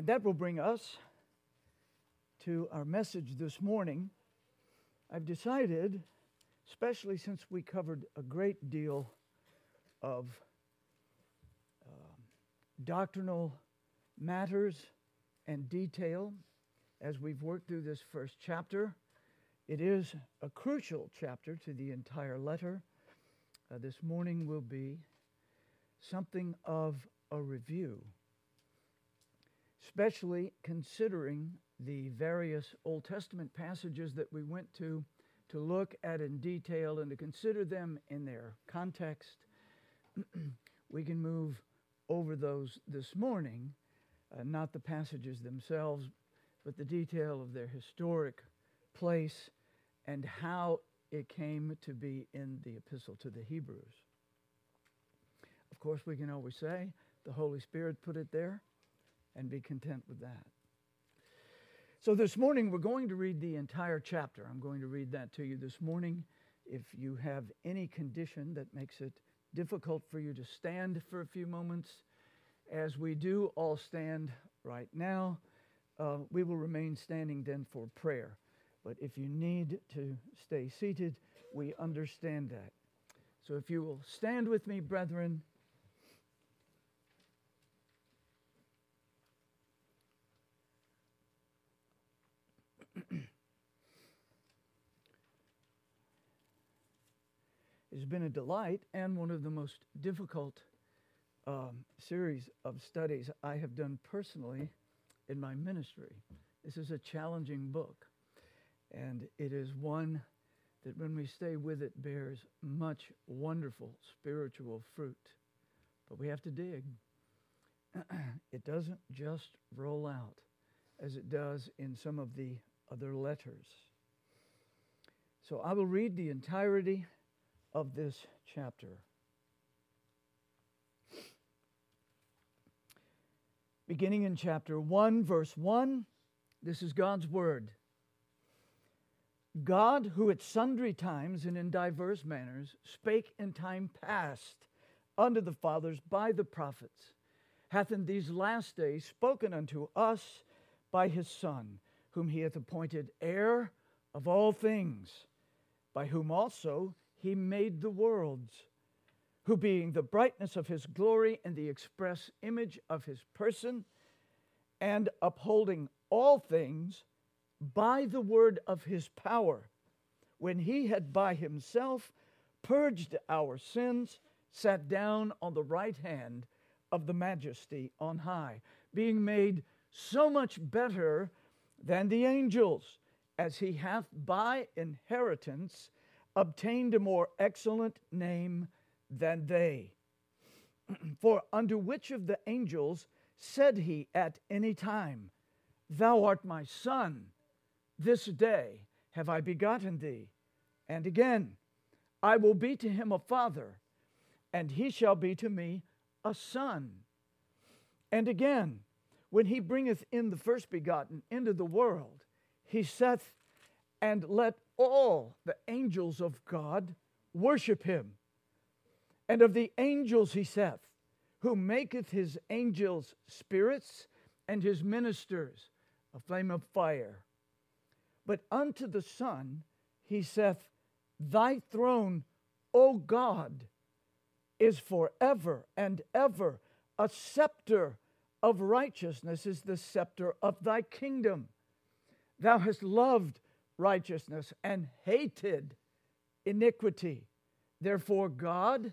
And that will bring us to our message this morning. I've decided, especially since we covered a great deal of um, doctrinal matters and detail as we've worked through this first chapter, it is a crucial chapter to the entire letter. Uh, this morning will be something of a review, especially considering the various Old Testament passages that we went to to look at in detail and to consider them in their context. we can move over those this morning, uh, not the passages themselves, but the detail of their historic place and how it came to be in the epistle to the Hebrews. Of course, we can always say the Holy Spirit put it there and be content with that. So this morning, we're going to read the entire chapter. I'm going to read that to you this morning. If you have any condition that makes it difficult for you to stand for a few moments, as we do all stand right now, uh, we will remain standing then for prayer. But if you need to stay seated, we understand that. So if you will stand with me, brethren, It's been a delight and one of the most difficult um, series of studies I have done personally in my ministry. This is a challenging book, and it is one that when we stay with it bears much wonderful spiritual fruit. But we have to dig. it doesn't just roll out as it does in some of the other letters. So I will read the entirety of this chapter. Beginning in chapter 1, verse 1, this is God's word. God, who at sundry times and in diverse manners spake in time past unto the fathers by the prophets, hath in these last days spoken unto us by his Son, whom he hath appointed heir of all things, by whom also he made the worlds, who being the brightness of his glory and the express image of his person, and upholding all things by the word of his power, when he had by himself purged our sins, sat down on the right hand of the majesty on high, being made so much better than the angels, as he hath by inheritance obtained a more excellent name than they. For unto which of the angels said he at any time, Thou art my son, this day have I begotten thee? And again, I will be to him a father, and he shall be to me a son. And again, when he bringeth in the first begotten into the world, he saith, And let all the angels of God worship him. And of the angels he saith, Who maketh his angels spirits and his ministers a flame of fire. But unto the Son he saith, Thy throne, O God, is forever and ever. A scepter of righteousness is the scepter of thy kingdom. Thou hast loved righteousness and hated iniquity. Therefore, God,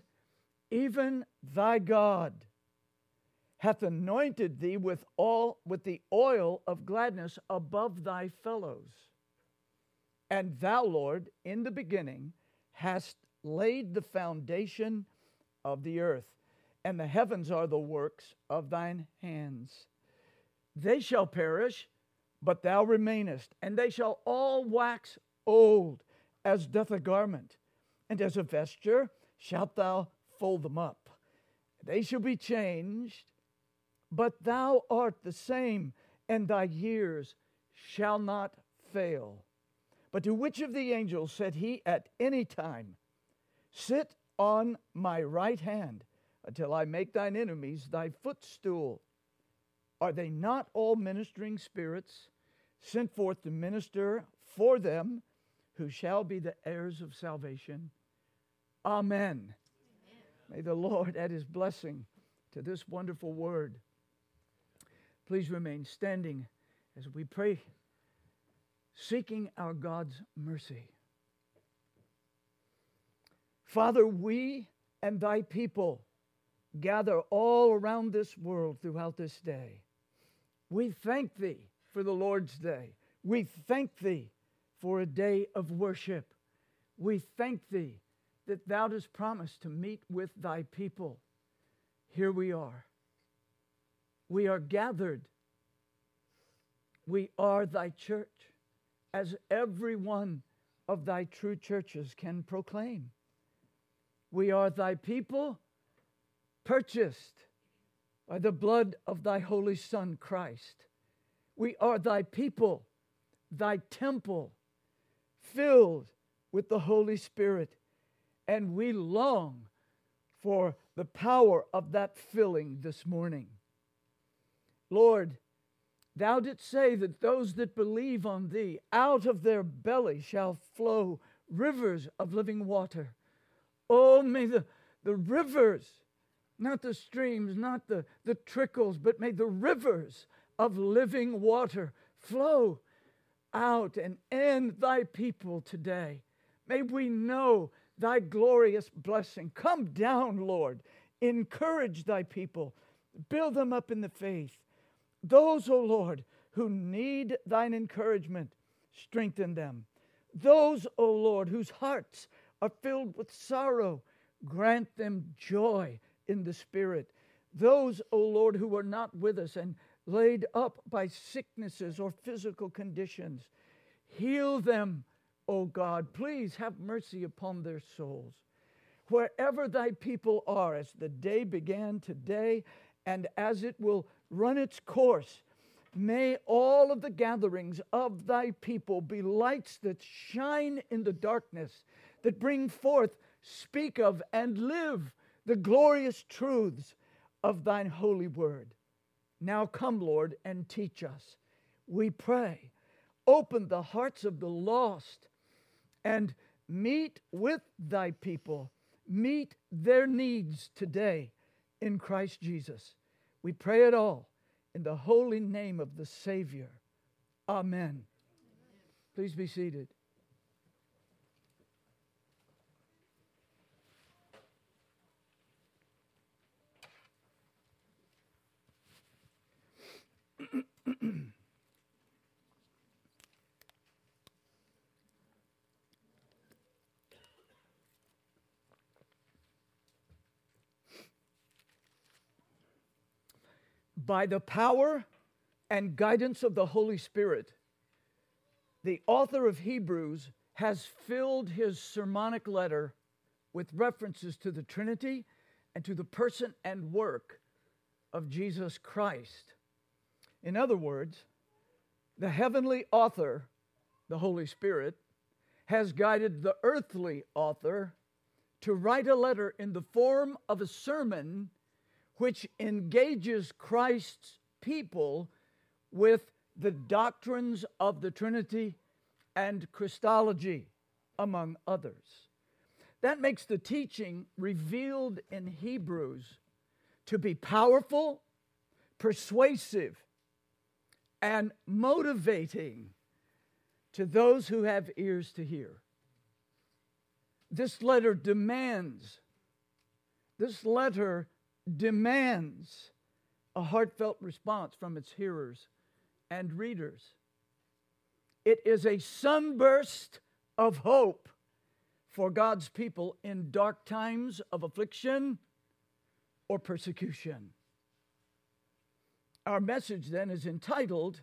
even thy God, hath anointed thee with all with the oil of gladness above thy fellows. And thou, Lord, in the beginning hast laid the foundation of the earth, and the heavens are the works of thine hands. They shall perish, but thou remainest, and they shall all wax old, as doth a garment, and as a vesture shalt thou fold them up. They shall be changed, but thou art the same, and thy years shall not fail. But to which of the angels said he at any time, Sit on my right hand until I make thine enemies thy footstool? Are they not all ministering spirits sent forth to minister for them who shall be the heirs of salvation? Amen. Amen. May the Lord add his blessing to this wonderful word. Please remain standing as we pray, seeking our God's mercy. Father, we and thy people gather all around this world throughout this day. We thank thee for the Lord's day. We thank thee for a day of worship. We thank thee that thou dost promise to meet with thy people. Here we are. We are gathered. We are thy church, as every one of thy true churches can proclaim. We are thy people, purchased by the blood of thy holy Son, Christ. We are thy people, thy temple, filled with the Holy Spirit, and we long for the power of that filling this morning. Lord, thou didst say that those that believe on thee, out of their belly shall flow rivers of living water. Oh, may the, the rivers, not the streams, not the, the trickles, but may the rivers of living water flow out and end thy people today. May we know thy glorious blessing. Come down, Lord. Encourage thy people. Build them up in the faith. Those, O oh Lord, who need thine encouragement, strengthen them. Those, O oh Lord, whose hearts are filled with sorrow, grant them joy in the Spirit. Those, O Lord, who are not with us and laid up by sicknesses or physical conditions, heal them O God, please have mercy upon their souls. Wherever thy people are, as the day began today, and as it will run its course, may all of the gatherings of thy people be lights that shine in the darkness, that bring forth, speak of, and live the glorious truths of thine holy word. Now come, Lord, and teach us. We pray. Open the hearts of the lost and meet with thy people, meet their needs today in Christ Jesus. We pray it all in the holy name of the Savior. Amen. Please be seated. by the power and guidance of the Holy Spirit, the author of Hebrews has filled his sermonic letter with references to the Trinity and to the person and work of Jesus Christ. In other words, the heavenly author, the Holy Spirit, has guided the earthly author to write a letter in the form of a sermon which engages Christ's people with the doctrines of the Trinity and Christology, among others. That makes the teaching revealed in Hebrews to be powerful, persuasive, and motivating to those who have ears to hear. This letter demands, this letter demands a heartfelt response from its hearers and readers. It is a sunburst of hope for God's people in dark times of affliction or persecution. Our message then is entitled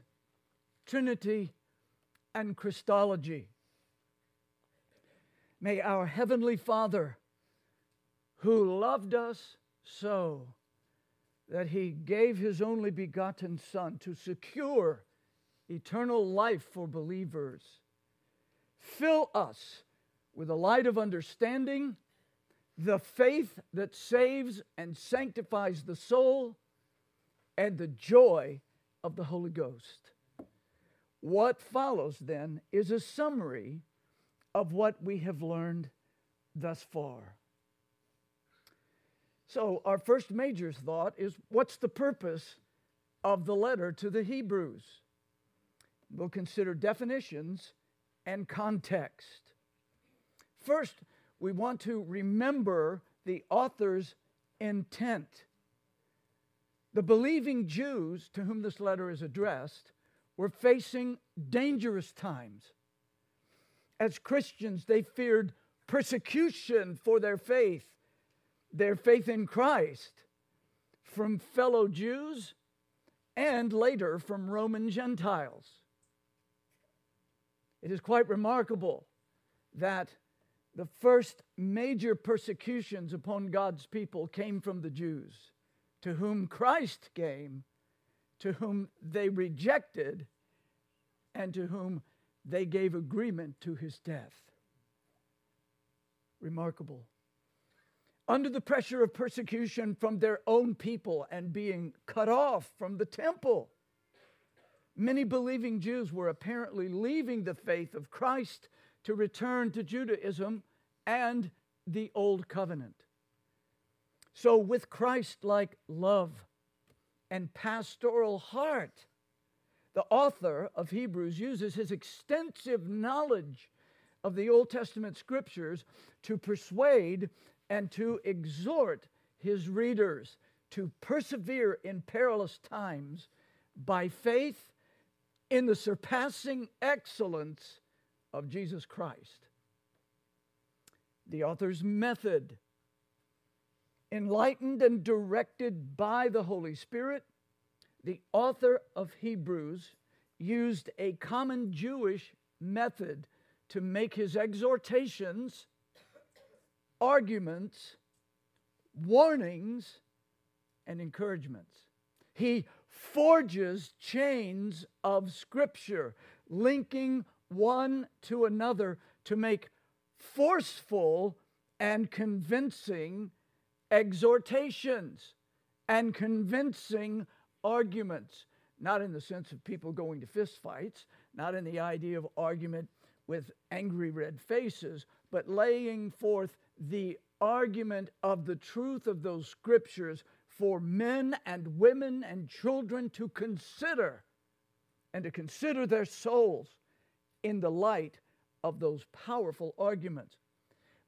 Trinity and Christology. May our Heavenly Father, who loved us so that he gave his only begotten Son to secure eternal life for believers. Fill us with the light of understanding, the faith that saves and sanctifies the soul, and the joy of the Holy Ghost. What follows then is a summary of what we have learned thus far. So, our first major thought is what's the purpose of the letter to the Hebrews? We'll consider definitions and context. First, we want to remember the author's intent. The believing Jews to whom this letter is addressed were facing dangerous times. As Christians, they feared persecution for their faith, their faith in Christ, from fellow Jews and later from Roman Gentiles. It is quite remarkable that the first major persecutions upon God's people came from the Jews, to whom Christ came, to whom they rejected, and to whom they gave agreement to his death. Remarkable. Under the pressure of persecution from their own people and being cut off from the temple, many believing Jews were apparently leaving the faith of Christ to return to Judaism and the Old Covenant. So, with Christ like love and pastoral heart, the author of Hebrews uses his extensive knowledge of the Old Testament scriptures to persuade and to exhort his readers to persevere in perilous times by faith in the surpassing excellence of Jesus Christ. The author's method, enlightened and directed by the Holy Spirit, the author of Hebrews used a common Jewish method to make his exhortations, arguments, warnings, and encouragements. He forges chains of Scripture, linking one to another to make forceful and convincing exhortations and convincing arguments. Not in the sense of people going to fistfights, not in the idea of argument with angry red faces, but laying forth the argument of the truth of those scriptures for men and women and children to consider and to consider their souls in the light of those powerful arguments.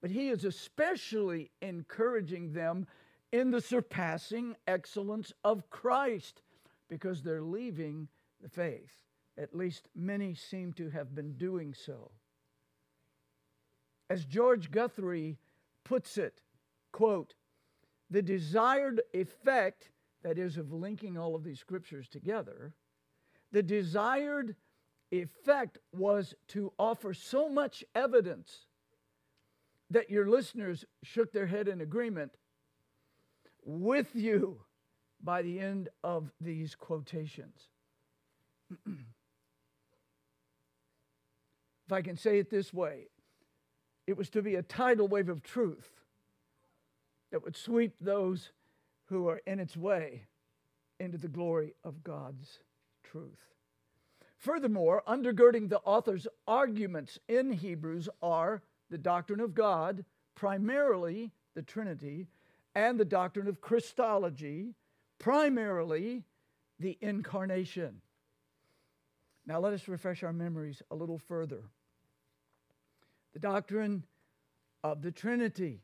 But he is especially encouraging them in the surpassing excellence of Christ because they're leaving the faith. At least many seem to have been doing so. As George Guthrie puts it, quote, the desired effect, that is, of linking all of these scriptures together, the desired effect was to offer so much evidence that your listeners shook their head in agreement with you by the end of these quotations. if I can say it this way, it was to be a tidal wave of truth that would sweep those who are in its way into the glory of God's truth. Furthermore, undergirding the author's arguments in Hebrews are the doctrine of God, primarily the Trinity, and the doctrine of Christology, primarily the incarnation. Now, let us refresh our memories a little further. The doctrine of the Trinity.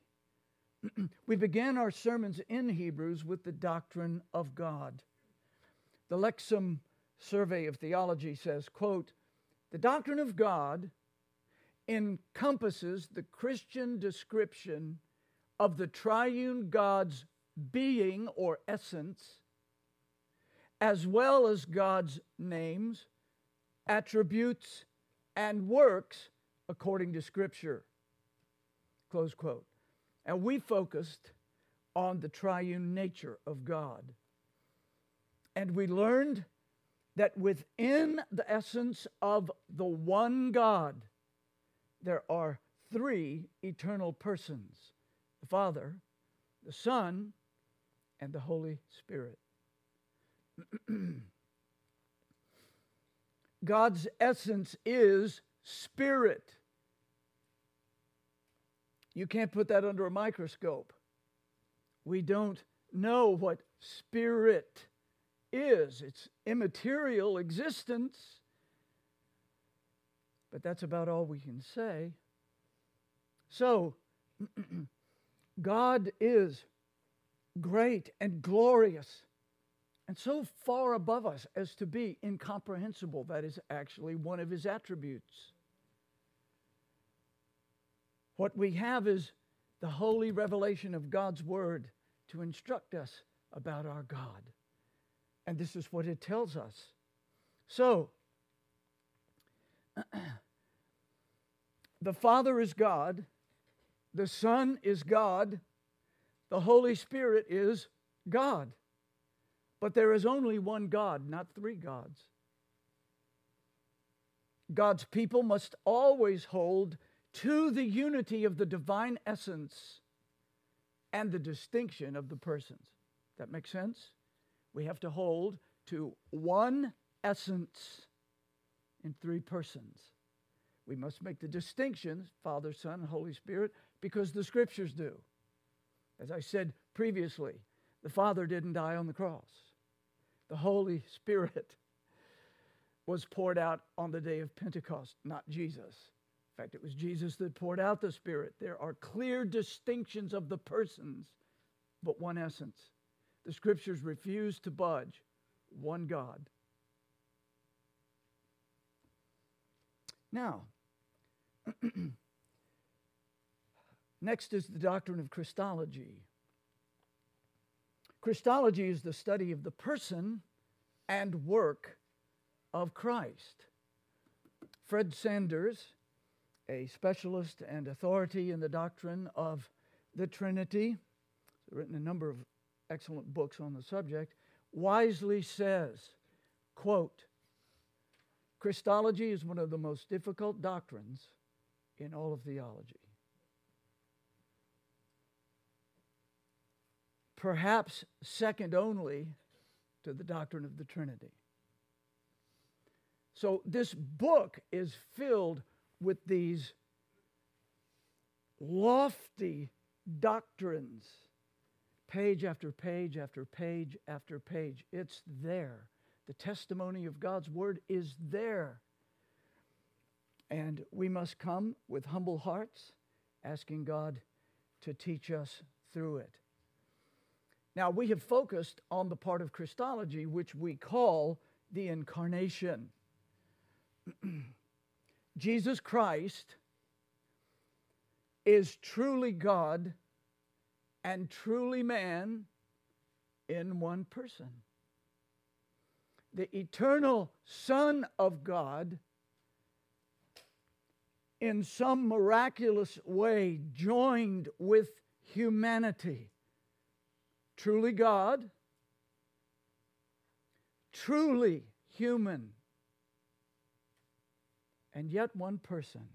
we began our sermons in Hebrews with the doctrine of God. The Lexham Survey of Theology says, quote, the doctrine of God encompasses the Christian description of the triune God's being or essence, as well as God's names, attributes, and works according to Scripture. Close quote. And we focused on the triune nature of God. And we learned that within the essence of the one God, there are three eternal persons the Father, the Son, and the Holy Spirit. God's essence is spirit. You can't put that under a microscope. We don't know what spirit is, it's immaterial existence. But that's about all we can say. So, God is great and glorious and so far above us as to be incomprehensible. That is actually one of his attributes. What we have is the holy revelation of God's word to instruct us about our God. And this is what it tells us. So, the Father is God, the Son is God, the Holy Spirit is God. But there is only one God, not three gods. God's people must always hold to the unity of the divine essence and the distinction of the persons. That makes sense? We have to hold to one essence in three persons. We must make the distinctions, Father, Son, Holy Spirit, because the scriptures do. As I said previously, the Father didn't die on the cross. The Holy Spirit was poured out on the day of Pentecost, not Jesus. In fact, it was Jesus that poured out the Spirit. There are clear distinctions of the persons, but one essence. The scriptures refuse to budge. One God. Now, next is the doctrine of Christology. Christology is the study of the person and work of Christ. Fred Sanders a specialist and authority in the doctrine of the Trinity, written a number of excellent books on the subject, wisely says, quote, Christology is one of the most difficult doctrines in all of theology. Perhaps second only to the doctrine of the Trinity. So, this book is filled with these lofty doctrines, page after page after page after page. It's there. The testimony of God's word is there. And we must come with humble hearts, asking God to teach us through it. Now, we have focused on the part of Christology which we call the incarnation. Jesus Christ is truly God and truly man in one person. The eternal Son of God, in some miraculous way, joined with humanity. Truly God, truly human and yet one person.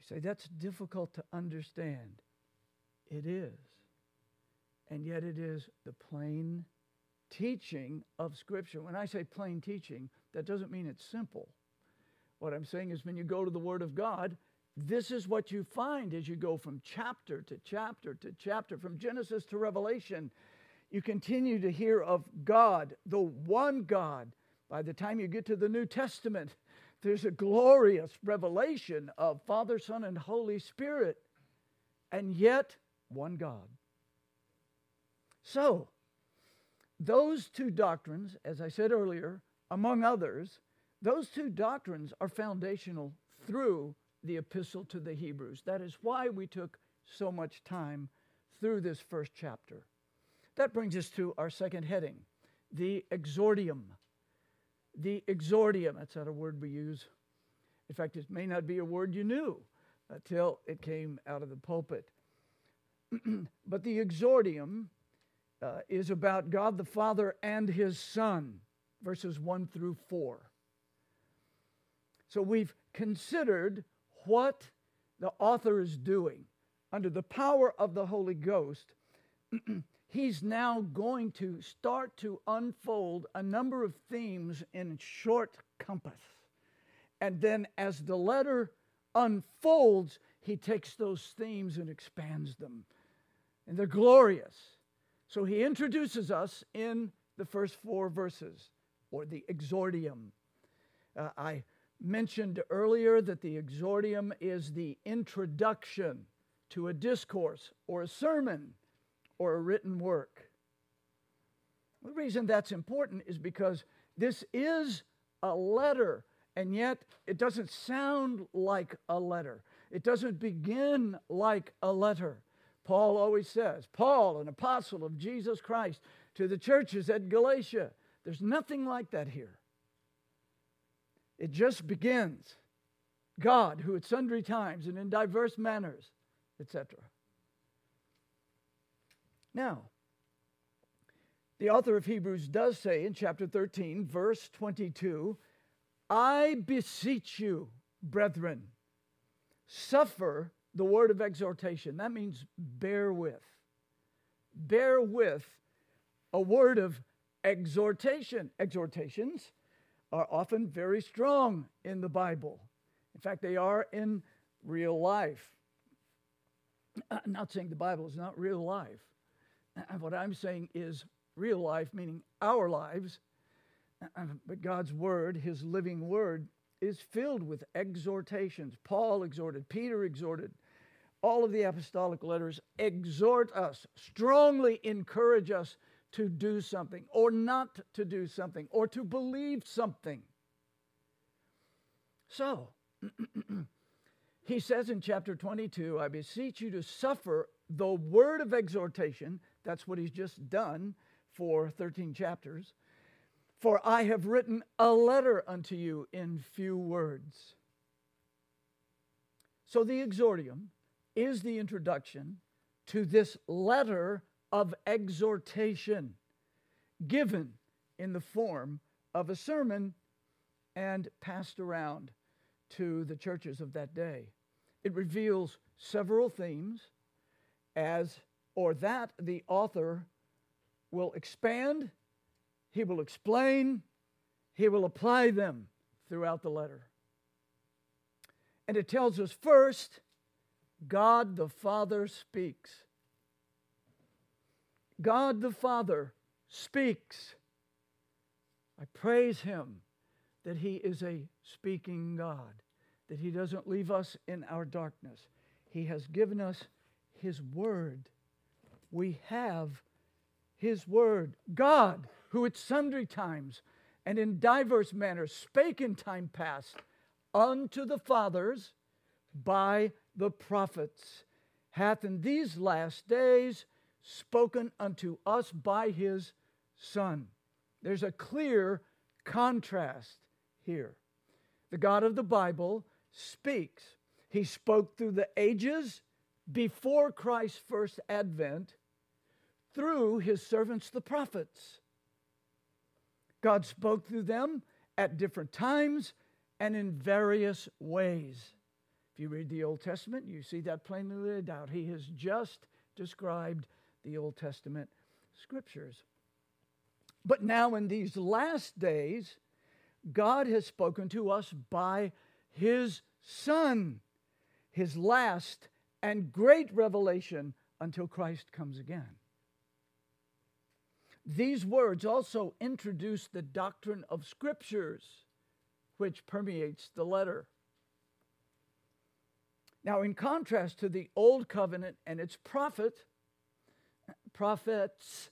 You say, that's difficult to understand. It is. And yet it is the plain teaching of Scripture. When I say plain teaching, that doesn't mean it's simple. What I'm saying is when you go to the Word of God, this is what you find as you go from chapter to chapter to chapter, from Genesis to Revelation. You continue to hear of God, the one God, by the time you get to the New Testament, there's a glorious revelation of Father, Son, and Holy Spirit, and yet one God. So, those two doctrines, as I said earlier, among others, those two doctrines are foundational through the epistle to the Hebrews. That is why we took so much time through this first chapter. That brings us to our second heading the exordium the exordium. That's not a word we use. In fact, it may not be a word you knew until it came out of the pulpit. but the exordium uh, is about God the Father and his Son, verses 1 through 4. So we've considered what the author is doing under the power of the Holy Ghost. he's now going to start to unfold a number of themes in short compass. And then as the letter unfolds, he takes those themes and expands them. And they're glorious. So he introduces us in the first four verses, or the exordium. Uh, I mentioned earlier that the exordium is the introduction to a discourse or a sermon or a written work. The reason that's important is because this is a letter, and yet it doesn't sound like a letter. It doesn't begin like a letter. Paul always says, Paul, an apostle of Jesus Christ, to the churches at Galatia. There's nothing like that here. It just begins God, who at sundry times and in diverse manners, etc. Now, the author of Hebrews does say in chapter 13, verse 22, I beseech you, brethren, suffer the word of exhortation. That means bear with. Bear with a word of exhortation. Exhortations are often very strong in the Bible. In fact, they are in real life. I'm not saying the Bible is not real life. What I'm saying is real life, meaning our lives. But God's word, his living word, is filled with exhortations. Paul exhorted, Peter exhorted, all of the apostolic letters exhort us, strongly encourage us to do something or not to do something or to believe something. So, he says in chapter 22, I beseech you to suffer the word of exhortation. That's what he's just done for 13 chapters. For I have written a letter unto you in few words. So the exordium is the introduction to this letter of exhortation given in the form of a sermon and passed around to the churches of that day. It reveals several themes as or that the author will expand, he will explain, he will apply them throughout the letter. And it tells us first God the Father speaks. God the Father speaks. I praise Him that He is a speaking God, that He doesn't leave us in our darkness. He has given us His Word. We have His Word. God, who at sundry times and in divers manners spake in time past unto the fathers by the prophets, hath in these last days spoken unto us by his Son. There's a clear contrast here. The God of the Bible speaks. He spoke through the ages before Christ's first advent through his servants, the prophets. God spoke through them at different times and in various ways. If you read the Old Testament, you see that plainly laid out. He has just described the Old Testament scriptures. But now, in these last days, God has spoken to us by His Son, His last and great revelation until Christ comes again. These words also introduce the doctrine of scriptures, which permeates the letter. Now, in contrast to the Old Covenant and its prophet, prophets,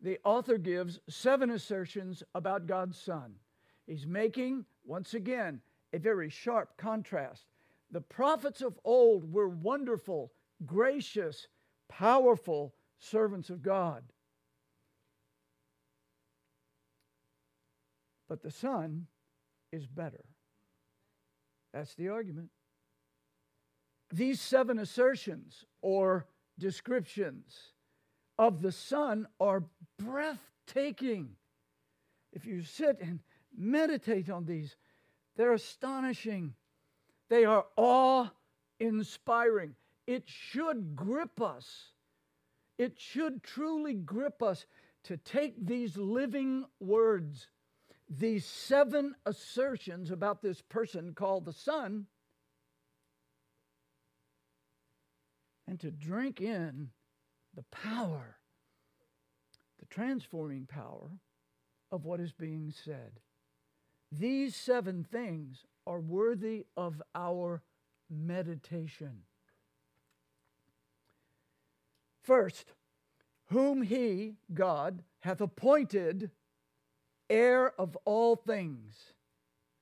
the author gives seven assertions about God's Son. He's making, once again, a very sharp contrast. The prophets of old were wonderful, gracious, powerful servants of God. But the Son is better. That's the argument. These seven assertions or descriptions of the Son are breathtaking. If you sit and meditate on these, they're astonishing. They are awe inspiring. It should grip us. it should truly grip us to take these living words, these seven assertions about this person called the Son, and to drink in the power, the transforming power of what is being said. These seven things are worthy of our meditation. First, whom he, God, hath appointed heir of all things.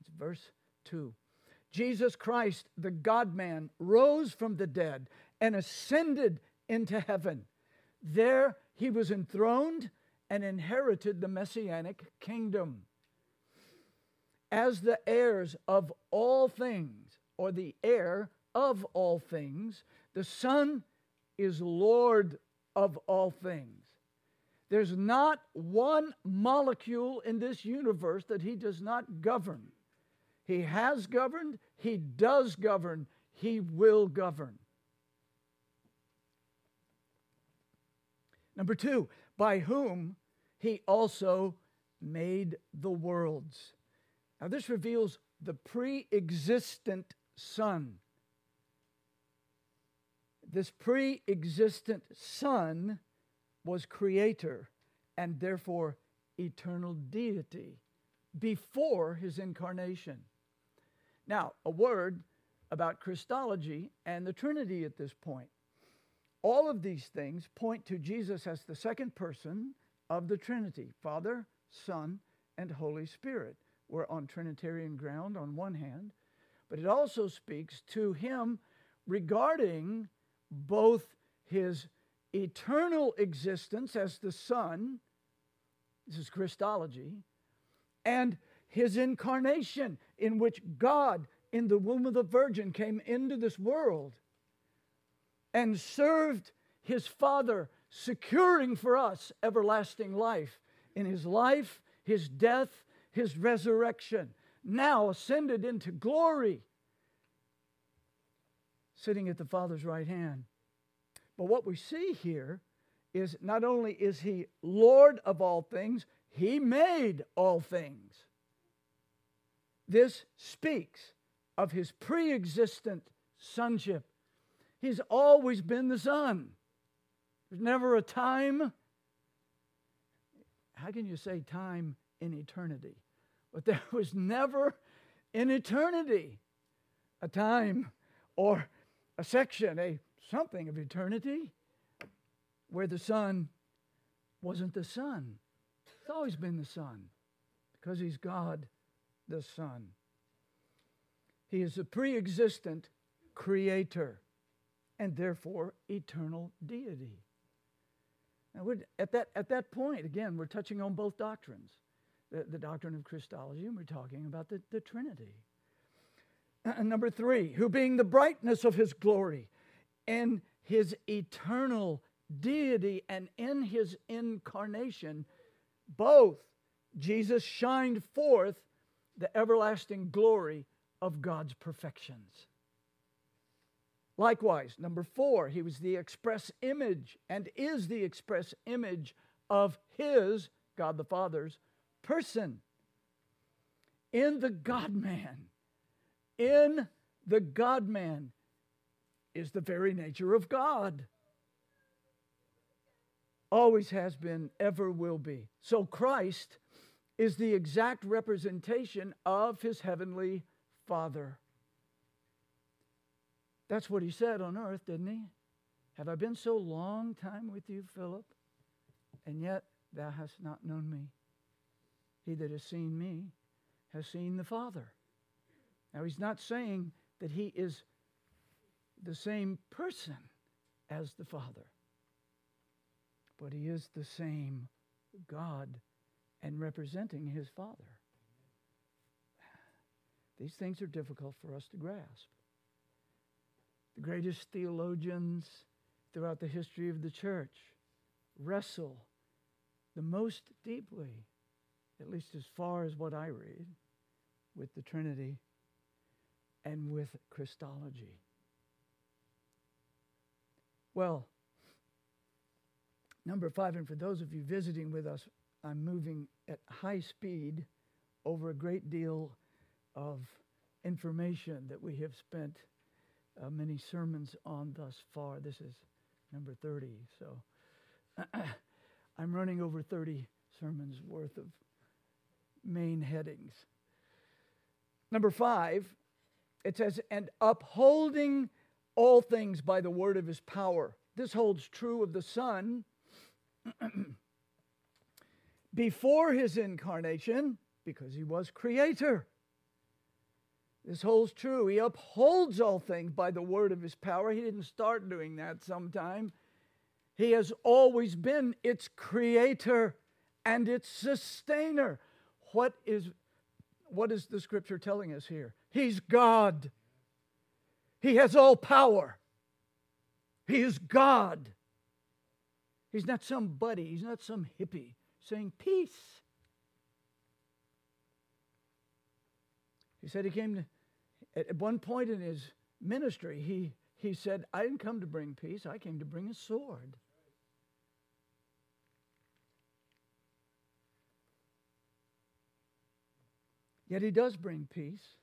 It's verse 2. Jesus Christ, the God man, rose from the dead and ascended into heaven. There he was enthroned and inherited the messianic kingdom. As the heirs of all things, or the heir of all things, the Son is Lord of all things. There's not one molecule in this universe that he does not govern. He has governed, he does govern, he will govern. Number two, by whom he also made the worlds. Now, this reveals the pre existent Son. This pre existent Son was creator and therefore eternal deity before his incarnation. Now, a word about Christology and the Trinity at this point. All of these things point to Jesus as the second person of the Trinity Father, Son, and Holy Spirit. We're on Trinitarian ground on one hand, but it also speaks to him regarding both his eternal existence as the Son, this is Christology, and his incarnation, in which God, in the womb of the Virgin, came into this world and served his Father, securing for us everlasting life in his life, his death, his resurrection, now ascended into glory, sitting at the Father's right hand. But what we see here is not only is he Lord of all things, he made all things. This speaks of his pre existent sonship He's always been the Son. There's never a time. How can you say time in eternity? But there was never in eternity a time or a section, a something of eternity where the Son wasn't the Son. It's always been the Son because He's God the Son. He is a pre existent creator and therefore eternal deity. Now, at, that, at that point, again, we're touching on both doctrines the, the doctrine of Christology, and we're talking about the, the Trinity. And number three, who being the brightness of his glory and his eternal deity and in his incarnation, both Jesus shined forth the everlasting glory of God's perfections. Likewise, number four, he was the express image and is the express image of his, God the Father's, person. In the God man, in the God man is the very nature of God. Always has been, ever will be. So Christ is the exact representation of his heavenly Father. That's what he said on earth, didn't he? Have I been so long time with you, Philip? And yet thou hast not known me. He that has seen me has seen the Father. Now, he's not saying that he is the same person as the Father, but he is the same God and representing his Father. These things are difficult for us to grasp the greatest theologians throughout the history of the church wrestle the most deeply, at least as far as what I read, with the Trinity and with Christology. Well, Number five, and for those of you visiting with us, I'm moving at high speed over a great deal of information that we have spent uh, many sermons on thus far. This is number 30. So I'm running over 30 sermons worth of main headings. Number five, it says, and upholding all things by the word of his power. This holds true of the Son before his incarnation because he was creator. This holds true. He upholds all things by the word of his power. He didn't start doing that sometime. He has always been its creator and its sustainer. What is, what is the scripture telling us here? He's God. He has all power. He is God. He's not some buddy, he's not some hippie saying peace. He said he came to, at one point in his ministry, he, he said, I didn't come to bring peace, I came to bring a sword. Yet he does bring peace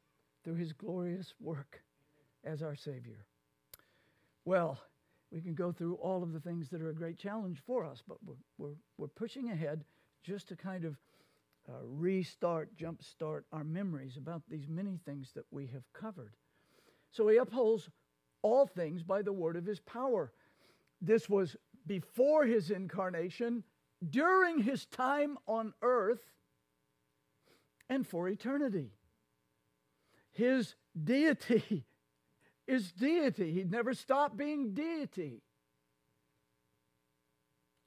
through his glorious work as our Savior. Well, we can go through all of the things that are a great challenge for us, but we're, we're, we're pushing ahead just to kind of uh, restart, jumpstart our memories about these many things that we have covered. So he upholds all things by the word of his power. This was before his incarnation, during his time on earth, and for eternity. His deity is deity. He never stopped being deity.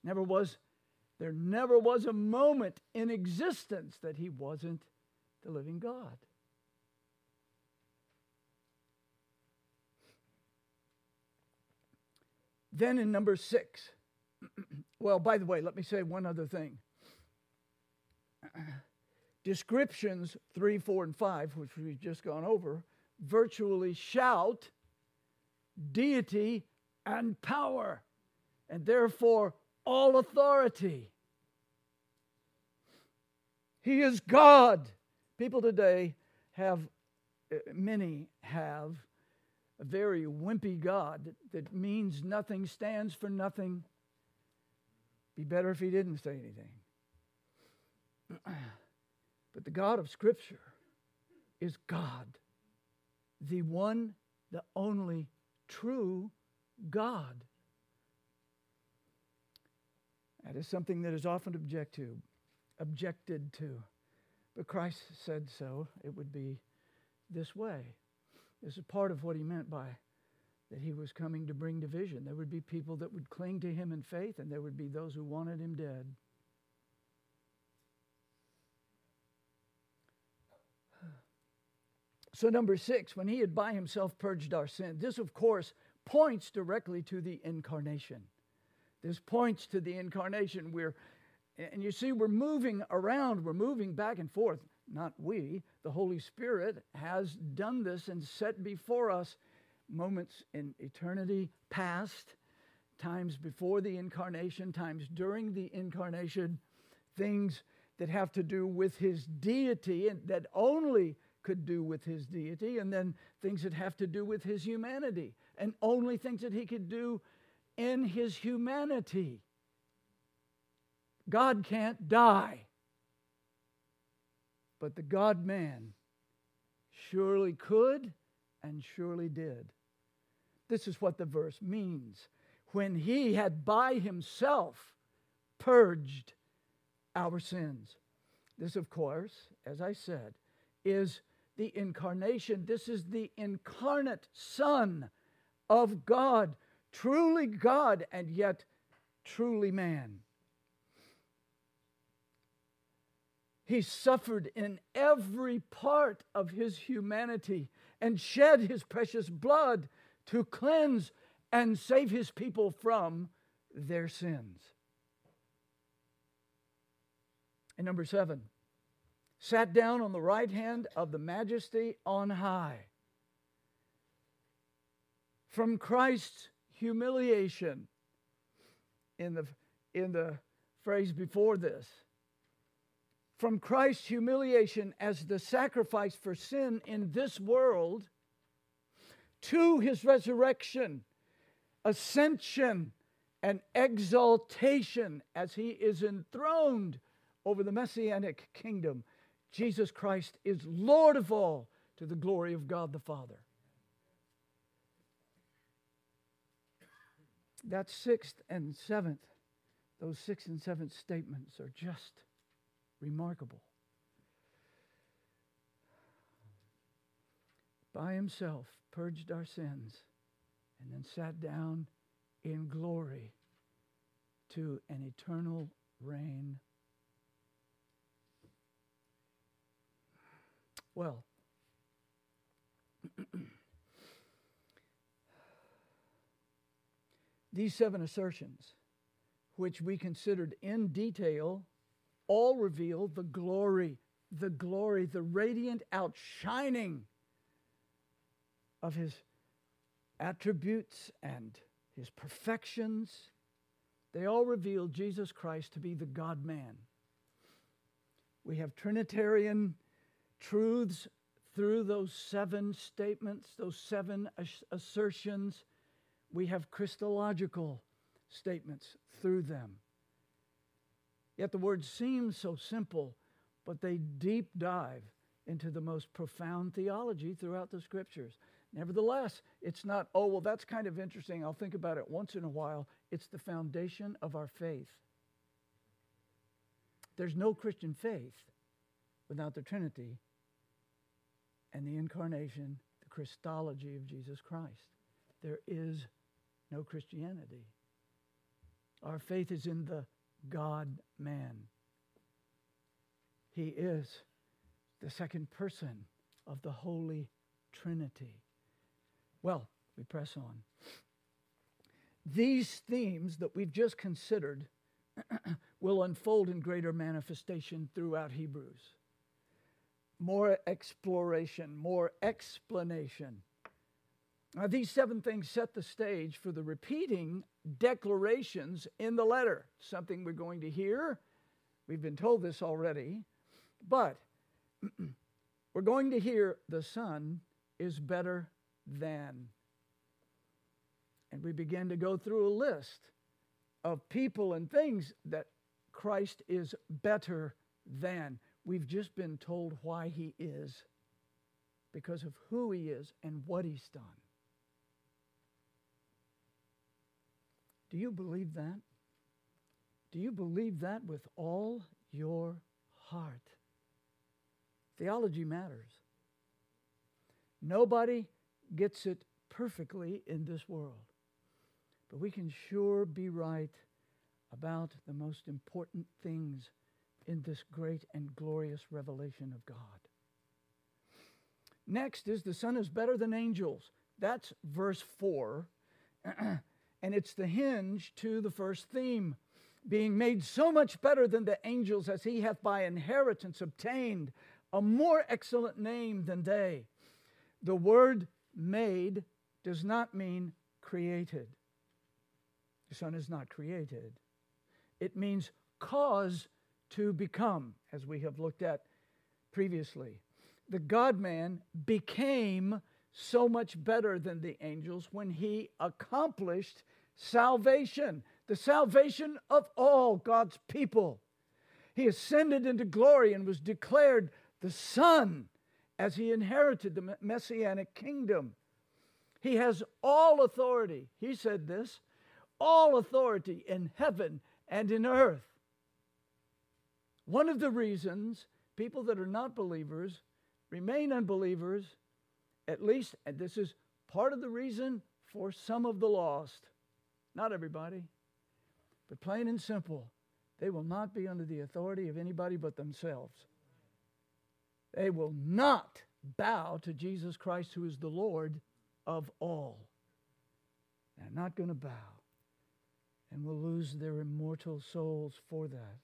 Never was there never was a moment in existence that he wasn't the living God. Then in number six, well, by the way, let me say one other thing. Descriptions three, four, and five, which we've just gone over, virtually shout deity and power, and therefore all authority. He is God. People today have, uh, many have, a very wimpy God that, that means nothing, stands for nothing. Be better if he didn't say anything. But the God of Scripture is God, the one, the only true God. That is something that is often object to, objected to. But Christ said so. It would be this way. This is part of what he meant by that he was coming to bring division. There would be people that would cling to him in faith, and there would be those who wanted him dead. So, number six, when he had by himself purged our sin, this, of course, points directly to the incarnation. This points to the incarnation. We're, and you see, we're moving around, we're moving back and forth. Not we, the Holy Spirit has done this and set before us moments in eternity past, times before the incarnation, times during the incarnation, things that have to do with his deity and that only could do with his deity, and then things that have to do with his humanity, and only things that he could do in his humanity. God can't die. But the God man surely could and surely did. This is what the verse means. When he had by himself purged our sins. This, of course, as I said, is the incarnation. This is the incarnate Son of God, truly God and yet truly man. He suffered in every part of his humanity and shed his precious blood to cleanse and save his people from their sins. And number seven, sat down on the right hand of the majesty on high. From Christ's humiliation in the, in the phrase before this. From Christ's humiliation as the sacrifice for sin in this world to his resurrection, ascension, and exaltation as he is enthroned over the messianic kingdom. Jesus Christ is Lord of all to the glory of God the Father. That sixth and seventh, those sixth and seventh statements are just remarkable. By himself purged our sins and then sat down in glory to an eternal reign. Well, these seven assertions, which we considered in detail, all reveal the glory, the glory, the radiant outshining of his attributes and his perfections. They all reveal Jesus Christ to be the God man. We have Trinitarian truths through those seven statements, those seven assertions. We have Christological statements through them. Yet the words seem so simple, but they deep dive into the most profound theology throughout the scriptures. Nevertheless, it's not, oh, well, that's kind of interesting. I'll think about it once in a while. It's the foundation of our faith. There's no Christian faith without the Trinity and the incarnation, the Christology of Jesus Christ. There is no Christianity. Our faith is in the God man. He is the second person of the Holy Trinity. Well, we press on. These themes that we've just considered will unfold in greater manifestation throughout Hebrews. More exploration, more explanation. Now, these seven things set the stage for the repeating declarations in the letter, something we're going to hear. We've been told this already, but we're going to hear the Son is better than. And we begin to go through a list of people and things that Christ is better than. We've just been told why he is because of who he is and what he's done. Do you believe that? Do you believe that with all your heart? Theology matters. Nobody gets it perfectly in this world. But we can sure be right about the most important things in this great and glorious revelation of God. Next is the Son is better than angels. That's verse 4. and it's the hinge to the first theme being made so much better than the angels as he hath by inheritance obtained a more excellent name than they. The word made does not mean created. The Son is not created. It means cause to become, as we have looked at previously. The God man became so much better than the angels when he accomplished salvation, the salvation of all God's people. He ascended into glory and was declared the Son as he inherited the messianic kingdom. He has all authority. He said this all authority in heaven and in earth. One of the reasons people that are not believers remain unbelievers, at least, and this is part of the reason for some of the lost, not everybody, but plain and simple, they will not be under the authority of anybody but themselves. They will not bow to Jesus Christ, who is the Lord of all. They're not going to bow and will lose their immortal souls for that.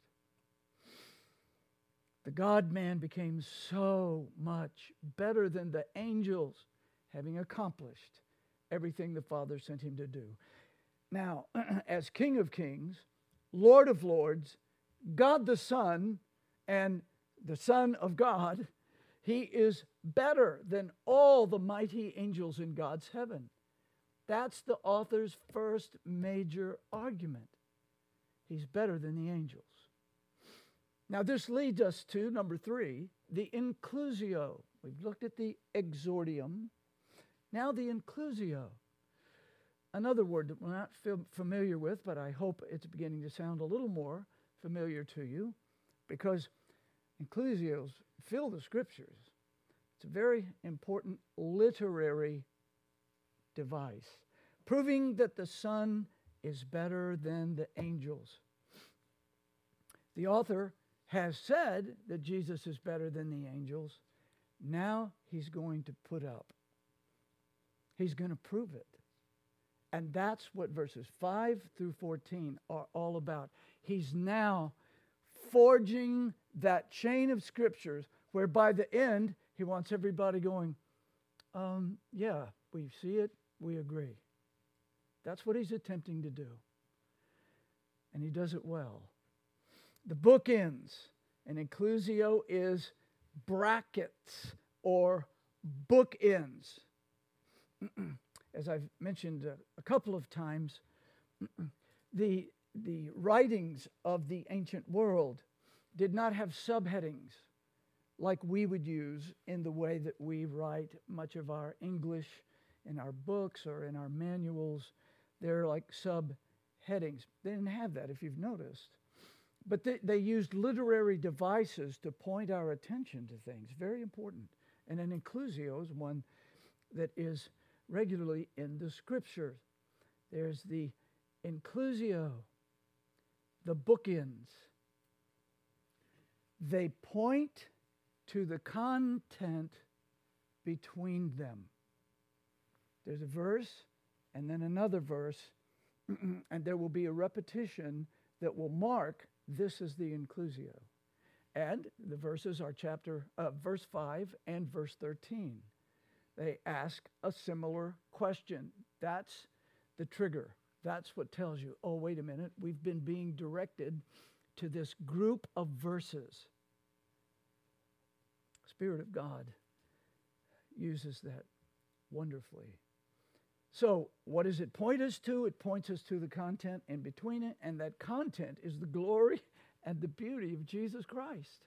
The God man became so much better than the angels, having accomplished everything the Father sent him to do. Now, as King of Kings, Lord of Lords, God the Son, and the Son of God, he is better than all the mighty angels in God's heaven. That's the author's first major argument. He's better than the angels. Now, this leads us to number three, the inclusio. We've looked at the exordium. Now, the inclusio. Another word that we're not familiar with, but I hope it's beginning to sound a little more familiar to you because inclusios fill the scriptures. It's a very important literary device, proving that the Son is better than the angels. The author has said that Jesus is better than the angels. Now he's going to put up. He's going to prove it. And that's what verses 5 through 14 are all about. He's now forging that chain of scriptures where by the end he wants everybody going, um, yeah, we see it, we agree. That's what he's attempting to do. And he does it well. The book ends, and inclusio is brackets or bookends. As I've mentioned a, a couple of times, the, the writings of the ancient world did not have subheadings like we would use in the way that we write much of our English in our books or in our manuals. They're like subheadings. They didn't have that, if you've noticed. But they, they used literary devices to point our attention to things. Very important. And an inclusio is one that is regularly in the scriptures. There's the inclusio, the bookends. They point to the content between them. There's a verse and then another verse, and there will be a repetition that will mark this is the inclusio. And the verses are chapter uh, verse 5 and verse 13. They ask a similar question. That's the trigger. That's what tells you, oh, wait a minute, we've been being directed to this group of verses. Spirit of God uses that wonderfully. So, what does it point us to? It points us to the content in between it, and that content is the glory and the beauty of Jesus Christ,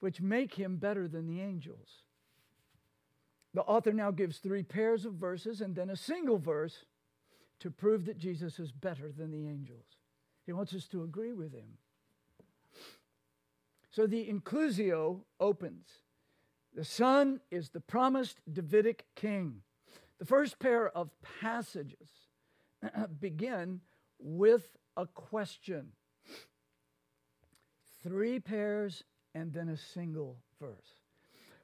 which make him better than the angels. The author now gives three pairs of verses and then a single verse to prove that Jesus is better than the angels. He wants us to agree with him. So the inclusio opens. The Son is the promised Davidic king. The first pair of passages begin with a question. Three pairs and then a single verse.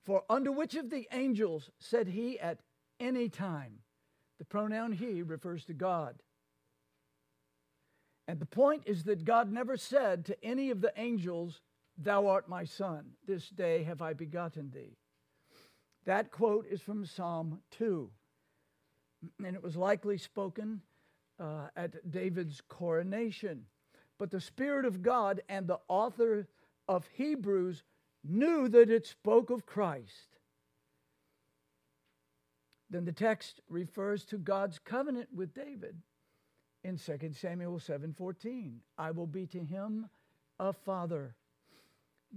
For unto which of the angels said he at any time? The pronoun he refers to God. And the point is that God never said to any of the angels, Thou art my son, this day have I begotten thee. That quote is from Psalm 2, and it was likely spoken uh, at David's coronation. But the Spirit of God and the author of Hebrews knew that it spoke of Christ. Then the text refers to God's covenant with David in 2 Samuel 7:14. I will be to him a father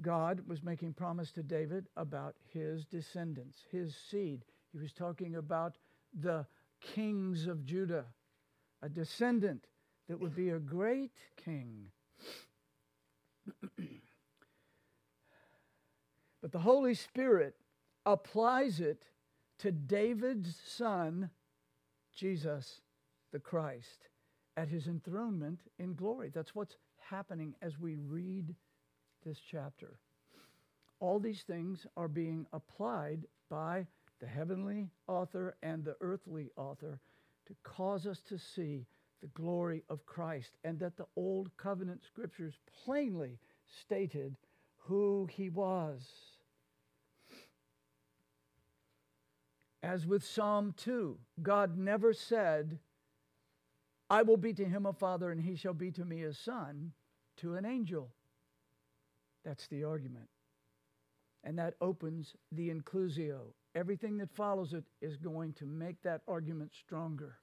God was making promise to David about his descendants, his seed. He was talking about the kings of Judah, a descendant that would be a great king. but the Holy Spirit applies it to David's son, Jesus the Christ, at his enthronement in glory. That's what's happening as we read this chapter. All these things are being applied by the heavenly author and the earthly author to cause us to see the glory of Christ and that the old covenant scriptures plainly stated who he was. As with Psalm 2, God never said, I will be to him a father, and he shall be to me a son, to an angel. That's the argument. And that opens the inclusio. Everything that follows it is going to make that argument stronger.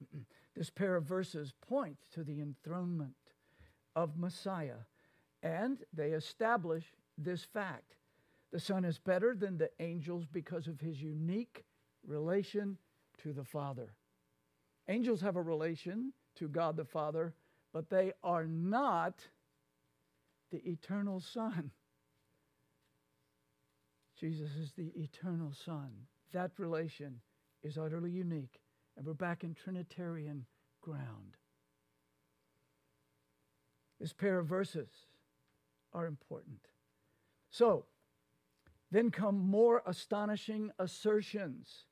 this pair of verses point to the enthronement of Messiah, and they establish this fact. The Son is better than the angels because of his unique relation to the Father. Angels have a relation to God the Father, but they are not the eternal Son. Jesus is the eternal Son. That relation is utterly unique, and we're back in Trinitarian ground. This pair of verses are important. So, then come more astonishing assertions.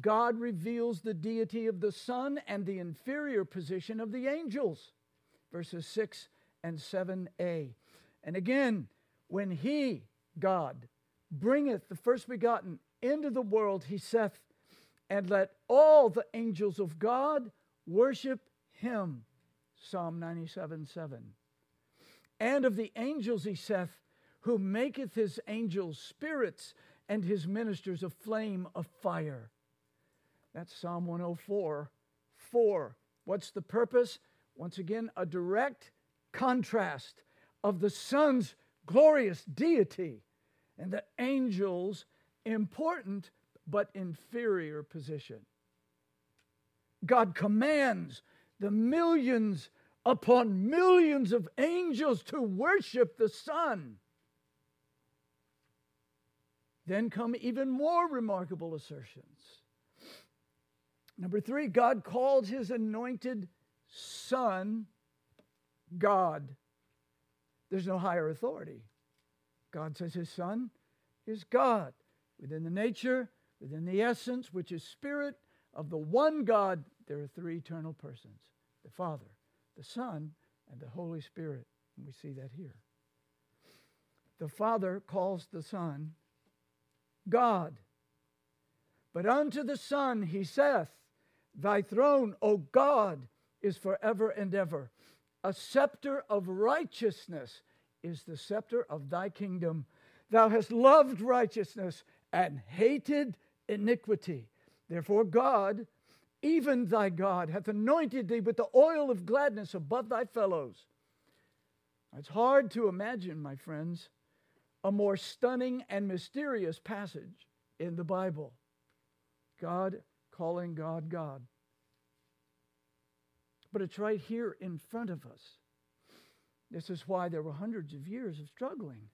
God reveals the deity of the Son and the inferior position of the angels. Verses 6 and 7a. And again, when He, God, bringeth the first begotten into the world, He saith, and let all the angels of God worship Him. Psalm 97 7. And of the angels, He saith, who maketh his angels spirits and his ministers a flame of fire. That's Psalm 104 4. What's the purpose? Once again, a direct contrast of the Son's glorious deity and the angel's important but inferior position. God commands the millions upon millions of angels to worship the Son. Then come even more remarkable assertions. Number three, God called his anointed son God. There's no higher authority. God says his son is God. Within the nature, within the essence, which is spirit of the one God, there are three eternal persons the Father, the Son, and the Holy Spirit. And we see that here. The Father calls the Son God. But unto the Son he saith, Thy throne, O God, is forever and ever. A scepter of righteousness is the scepter of thy kingdom. Thou hast loved righteousness and hated iniquity. Therefore, God, even thy God, hath anointed thee with the oil of gladness above thy fellows. It's hard to imagine, my friends, a more stunning and mysterious passage in the Bible. God calling God God. But it's right here in front of us. This is why there were hundreds of years of struggling.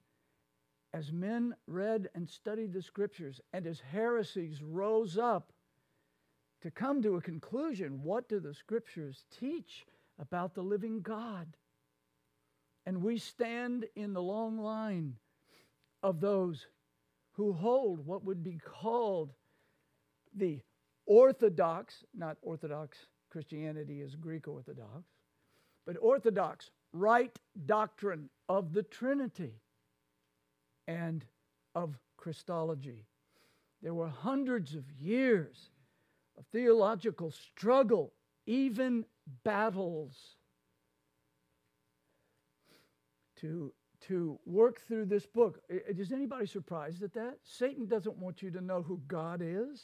As men read and studied the scriptures, and as heresies rose up to come to a conclusion what do the scriptures teach about the living God? And we stand in the long line of those who hold what would be called the orthodox, not Orthodox Christianity is Greek Orthodox, but Orthodox right doctrine of the Trinity and of Christology. There were hundreds of years of theological struggle, even battles, to to work through this book. Is anybody surprised at that? Satan doesn't want you to know who God is.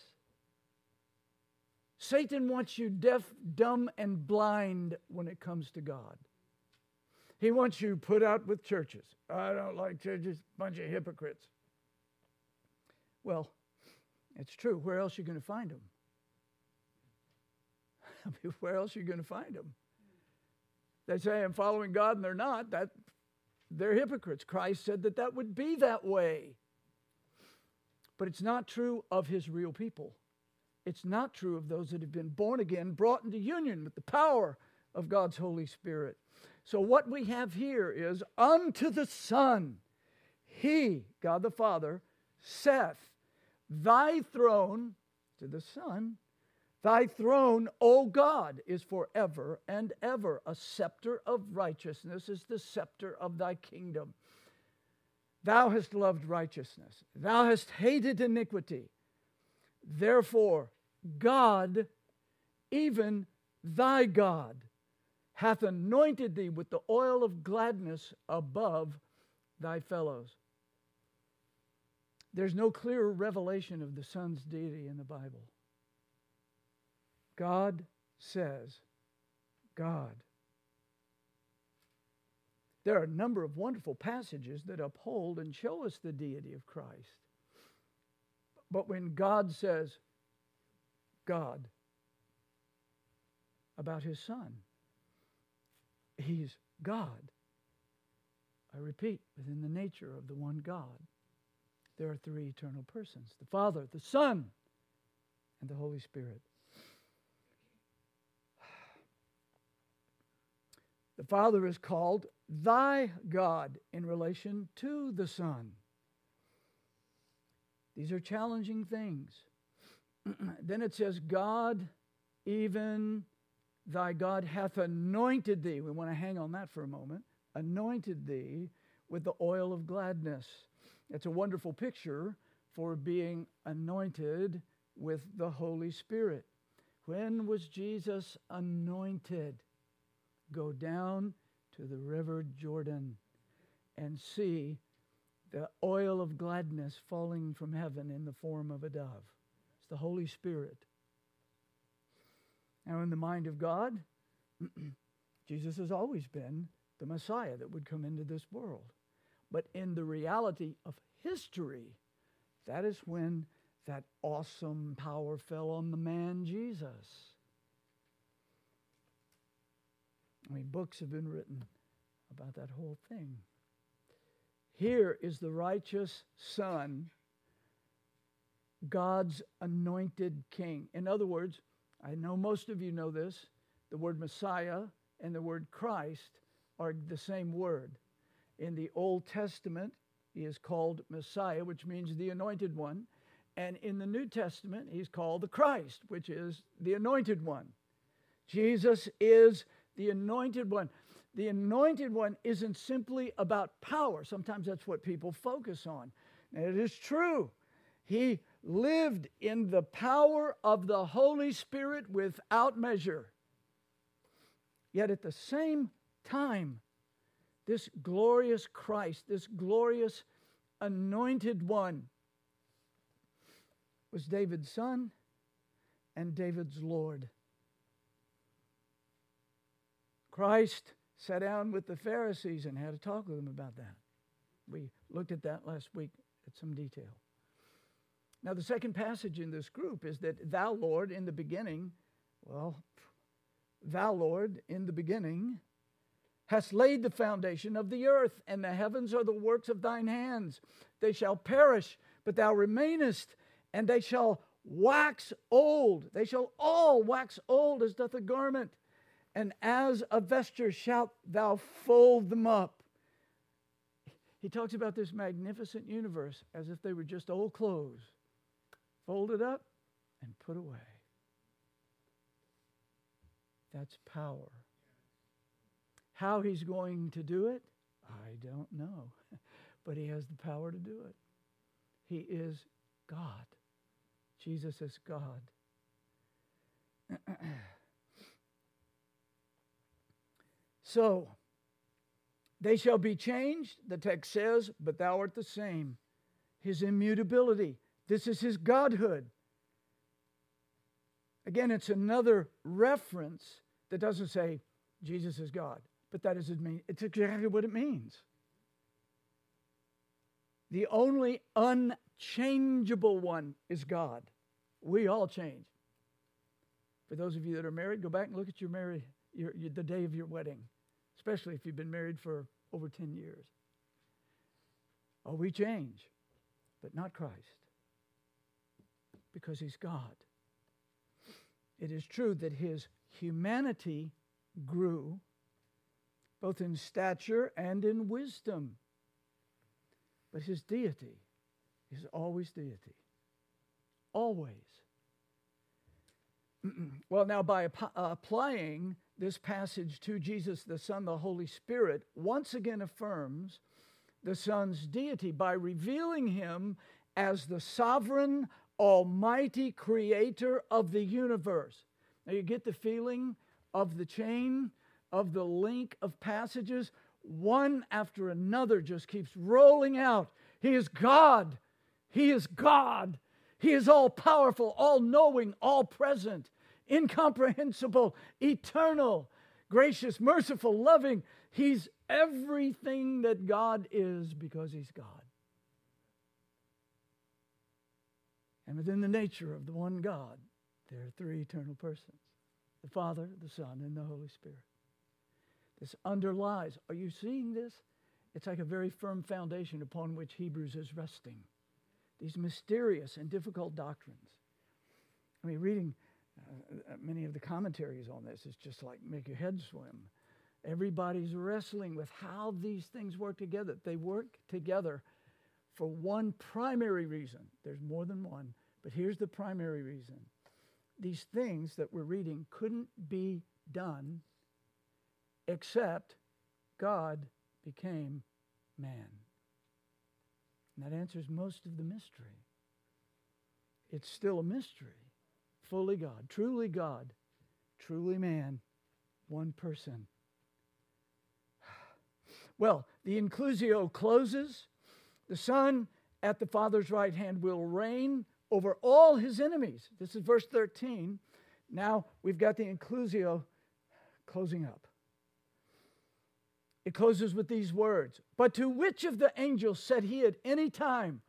Satan wants you deaf, dumb, and blind when it comes to God. He wants you put out with churches. I don't like churches, bunch of hypocrites. Well, it's true. Where else are you going to find them? I mean, where else are you going to find them? They say I'm following God and they're not. That they're hypocrites. Christ said that that would be that way. But it's not true of his real people. It's not true of those that have been born again, brought into union with the power of God's Holy Spirit. So, what we have here is unto the Son, He, God the Father, saith, Thy throne, to the Son, Thy throne, O God, is forever and ever. A scepter of righteousness is the scepter of thy kingdom. Thou hast loved righteousness, thou hast hated iniquity. Therefore, God, even thy God hath anointed thee with the oil of gladness above thy fellows. There's no clearer revelation of the Son's deity in the Bible. God says, God. There are a number of wonderful passages that uphold and show us the deity of Christ. But when God says, God, about his Son, he's God. I repeat, within the nature of the one God, there are three eternal persons the Father, the Son, and the Holy Spirit. The Father is called thy God in relation to the Son. These are challenging things. then it says, God, even thy God hath anointed thee. We want to hang on that for a moment. Anointed thee with the oil of gladness. It's a wonderful picture for being anointed with the Holy Spirit. When was Jesus anointed? Go down to the river Jordan and see the oil of gladness falling from heaven in the form of a dove. It's the Holy Spirit. Now, in the mind of God, Jesus has always been the Messiah that would come into this world. But in the reality of history, that is when that awesome power fell on the man Jesus. I mean, books have been written about that whole thing. Here is the righteous Son, God's anointed king. In other words, I know most of you know this the word Messiah and the word Christ are the same word. In the Old Testament, he is called Messiah, which means the anointed one. And in the New Testament, he's called the Christ, which is the anointed one. Jesus is the anointed one. The anointed one isn't simply about power. Sometimes that's what people focus on. And it is true. He lived in the power of the Holy Spirit without measure. Yet at the same time, this glorious Christ, this glorious anointed one, was David's son and David's Lord. Christ sat down with the Pharisees and had a talk with them about that. We looked at that last week at some detail. Now, the second passage in this group is that Thou, Lord, in the beginning, well, Thou, Lord, in the beginning, hast laid the foundation of the earth, and the heavens are the works of thine hands. They shall perish, but thou remainest, and they shall wax old. They shall all wax old as doth a garment, and as a vesture shalt thou fold them up. He talks about this magnificent universe as if they were just old clothes, folded up and put away. That's power. How he's going to do it, I don't know. but he has the power to do it. He is God. Jesus is God. so, they shall be changed, the text says, but thou art the same. His immutability. This is his godhood. Again, it's another reference that doesn't say Jesus is God. But that is it's exactly what it means. The only unchangeable one is God. We all change. For those of you that are married, go back and look at your married your, your, the day of your wedding, especially if you've been married for over 10 years. Oh, we change, but not Christ, because he's God. It is true that his humanity grew both in stature and in wisdom. But his deity is always deity. Always. well, now, by ap- uh, applying this passage to Jesus, the Son, the Holy Spirit, once again affirms the Son's deity by revealing him as the sovereign, almighty creator of the universe. Now, you get the feeling of the chain, of the link of passages, one after another just keeps rolling out. He is God. He is God. He is all powerful, all knowing, all present, incomprehensible, eternal, gracious, merciful, loving. He's everything that God is because He's God. And within the nature of the one God, there are three eternal persons the Father, the Son, and the Holy Spirit. This underlies. Are you seeing this? It's like a very firm foundation upon which Hebrews is resting. These mysterious and difficult doctrines. I mean, reading uh, many of the commentaries on this is just like make your head swim. Everybody's wrestling with how these things work together. They work together for one primary reason. There's more than one, but here's the primary reason. These things that we're reading couldn't be done except God became man. And that answers most of the mystery. It's still a mystery. Fully God, truly God, truly man, one person. Well, the inclusio closes. The Son at the Father's right hand will reign over all his enemies. This is verse 13. Now we've got the inclusio closing up. It closes with these words But to which of the angels said he at any time?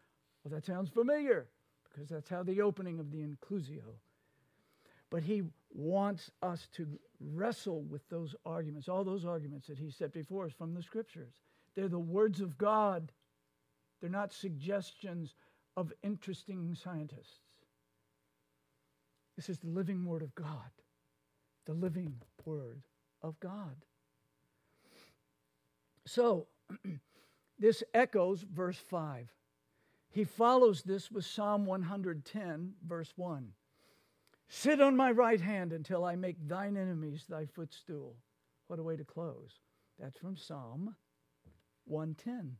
Well, that sounds familiar because that's how the opening of the inclusio. But he wants us to wrestle with those arguments, all those arguments that he set before us from the scriptures. They're the words of God, they're not suggestions of interesting scientists. This is the living word of God, the living word of God. So, this echoes verse 5. He follows this with Psalm 110, verse 1. Sit on my right hand until I make thine enemies thy footstool. What a way to close. That's from Psalm 110.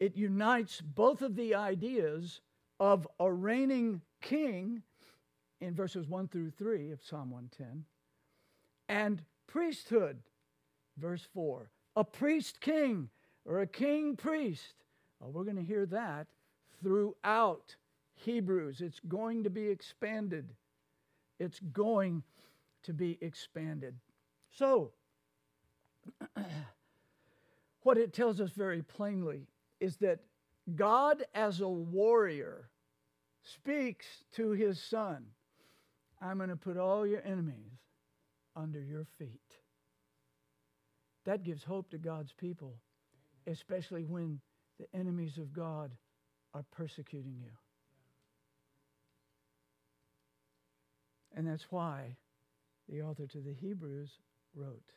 It unites both of the ideas of a reigning king in verses 1 through 3 of Psalm 110 and priesthood, verse 4 a priest king or a king priest. Well, we're going to hear that throughout Hebrews. It's going to be expanded. It's going to be expanded. So, what it tells us very plainly is that God, as a warrior, speaks to his son I'm going to put all your enemies under your feet. That gives hope to God's people, especially when the enemies of God are persecuting you. And that's why the author to the Hebrews wrote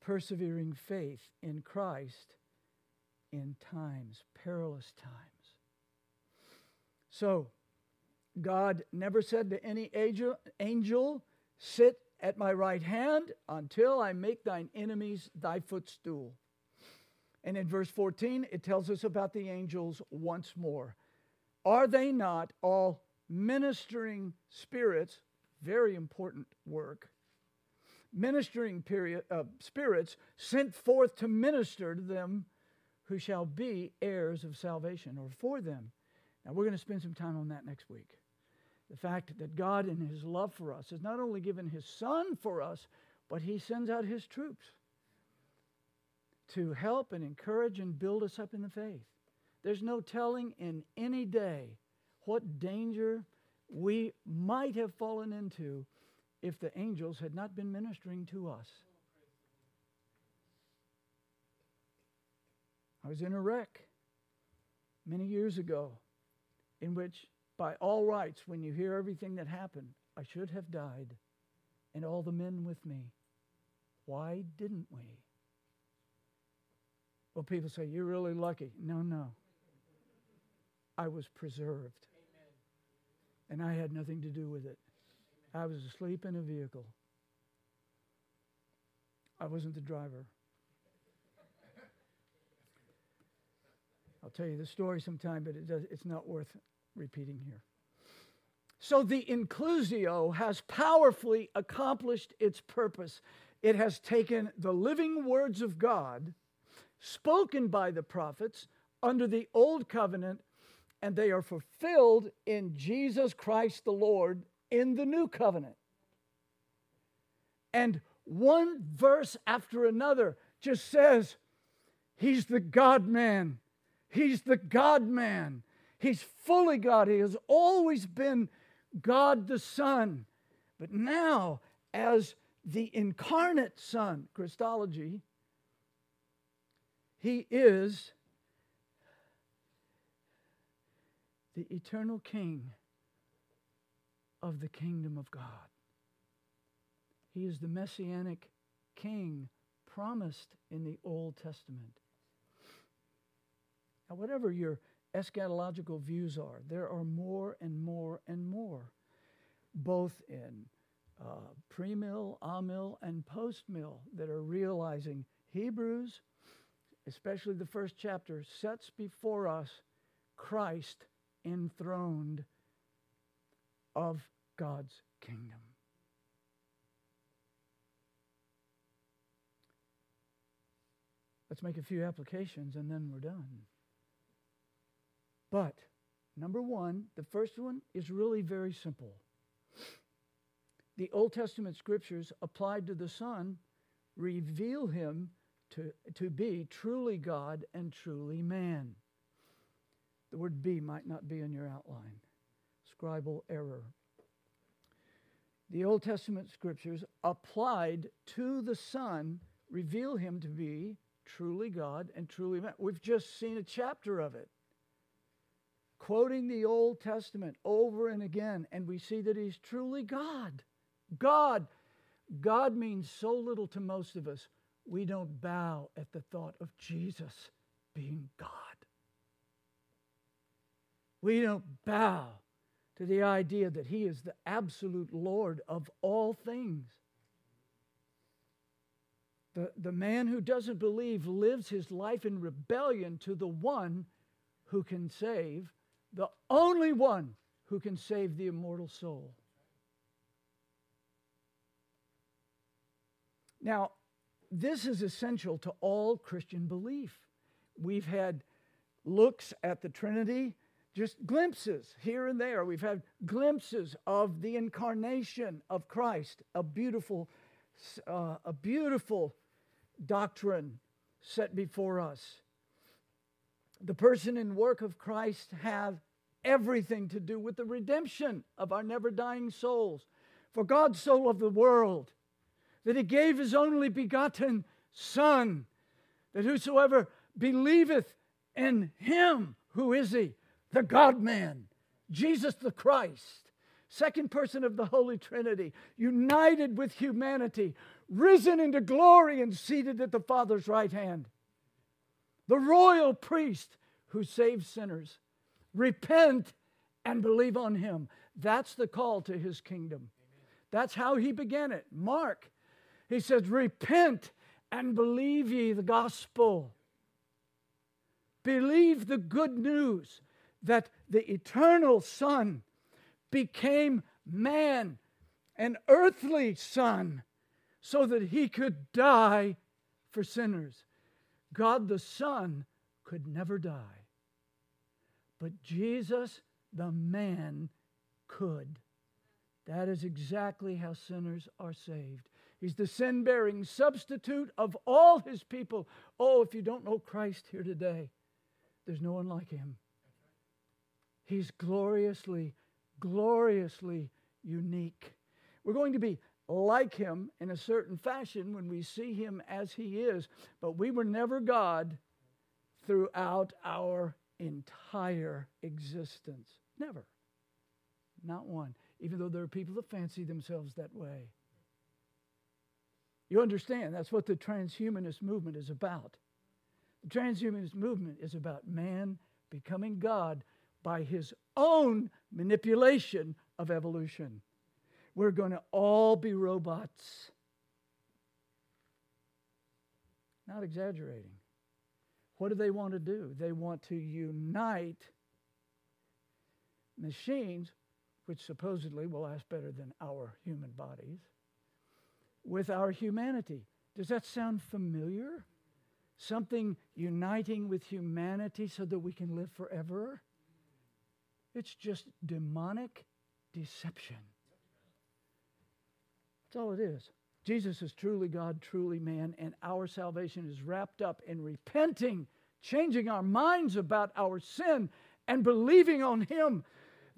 persevering faith in Christ in times, perilous times. So, God never said to any angel, angel sit at my right hand until I make thine enemies thy footstool. And in verse 14, it tells us about the angels once more. Are they not all ministering spirits? Very important work. Ministering period, uh, spirits sent forth to minister to them who shall be heirs of salvation or for them. Now, we're going to spend some time on that next week the fact that God, in His love for us, has not only given His Son for us, but He sends out His troops to help and encourage and build us up in the faith. There's no telling in any day what danger we might have fallen into if the angels had not been ministering to us. I was in a wreck many years ago in which by all rights, when you hear everything that happened, I should have died, and all the men with me. Why didn't we? Well, people say, You're really lucky. No, no. I was preserved. And I had nothing to do with it. I was asleep in a vehicle. I wasn't the driver. I'll tell you the story sometime, but it does, it's not worth repeating here. So the inclusio has powerfully accomplished its purpose. It has taken the living words of God, spoken by the prophets under the old covenant, and they are fulfilled in Jesus Christ the Lord in the new covenant. And one verse after another just says, He's the God man. He's the God man. He's fully God. He has always been God the Son. But now, as the incarnate Son, Christology, he is the eternal King of the kingdom of God. He is the messianic King promised in the Old Testament. Now, whatever your eschatological views are, there are more and more and more, both in uh, pre mill, amill, and post mill, that are realizing Hebrews, especially the first chapter, sets before us Christ enthroned of God's kingdom. Let's make a few applications and then we're done. But number one, the first one is really very simple. The Old Testament scriptures applied to the Son reveal him to, to be truly God and truly man. The word be might not be in your outline. Scribal error. The Old Testament scriptures applied to the Son reveal him to be truly God and truly man. We've just seen a chapter of it quoting the Old Testament over and again, and we see that he's truly God. God. God means so little to most of us, we don't bow at the thought of Jesus being God. We don't bow to the idea that he is the absolute Lord of all things. The, the man who doesn't believe lives his life in rebellion to the one who can save the only one who can save the immortal soul. Now, this is essential to all Christian belief. We've had looks at the Trinity, just glimpses here and there. We've had glimpses of the incarnation of Christ, a beautiful, uh, a beautiful doctrine set before us the person and work of Christ have everything to do with the redemption of our never dying souls. For God so loved the world that he gave his only begotten Son, that whosoever believeth in him, who is he? The God man, Jesus the Christ, second person of the Holy Trinity, united with humanity, risen into glory and seated at the Father's right hand the royal priest who saves sinners. Repent and believe on him. That's the call to his kingdom. That's how he began it. Mark, he says, Repent and believe ye the gospel. Believe the good news that the eternal Son became man, an earthly Son, so that he could die for sinners. God the Son could never die. But Jesus, the man, could. That is exactly how sinners are saved. He's the sin bearing substitute of all his people. Oh, if you don't know Christ here today, there's no one like him. He's gloriously, gloriously unique. We're going to be like him in a certain fashion when we see him as he is, but we were never God throughout our entire existence. Never. Not one. Even though there are people that fancy themselves that way. You understand, that's what the transhumanist movement is about. The transhumanist movement is about man becoming God by his own manipulation of evolution. We're going to all be robots. Not exaggerating. What do they want to do? They want to unite machines which supposedly will last better than our human bodies, with our humanity. Does that sound familiar? Something uniting with humanity so that we can live forever? It's just demonic deception. That's all it is. Jesus is truly God, truly man, and our salvation is wrapped up in repenting, changing our minds about our sin, and believing on Him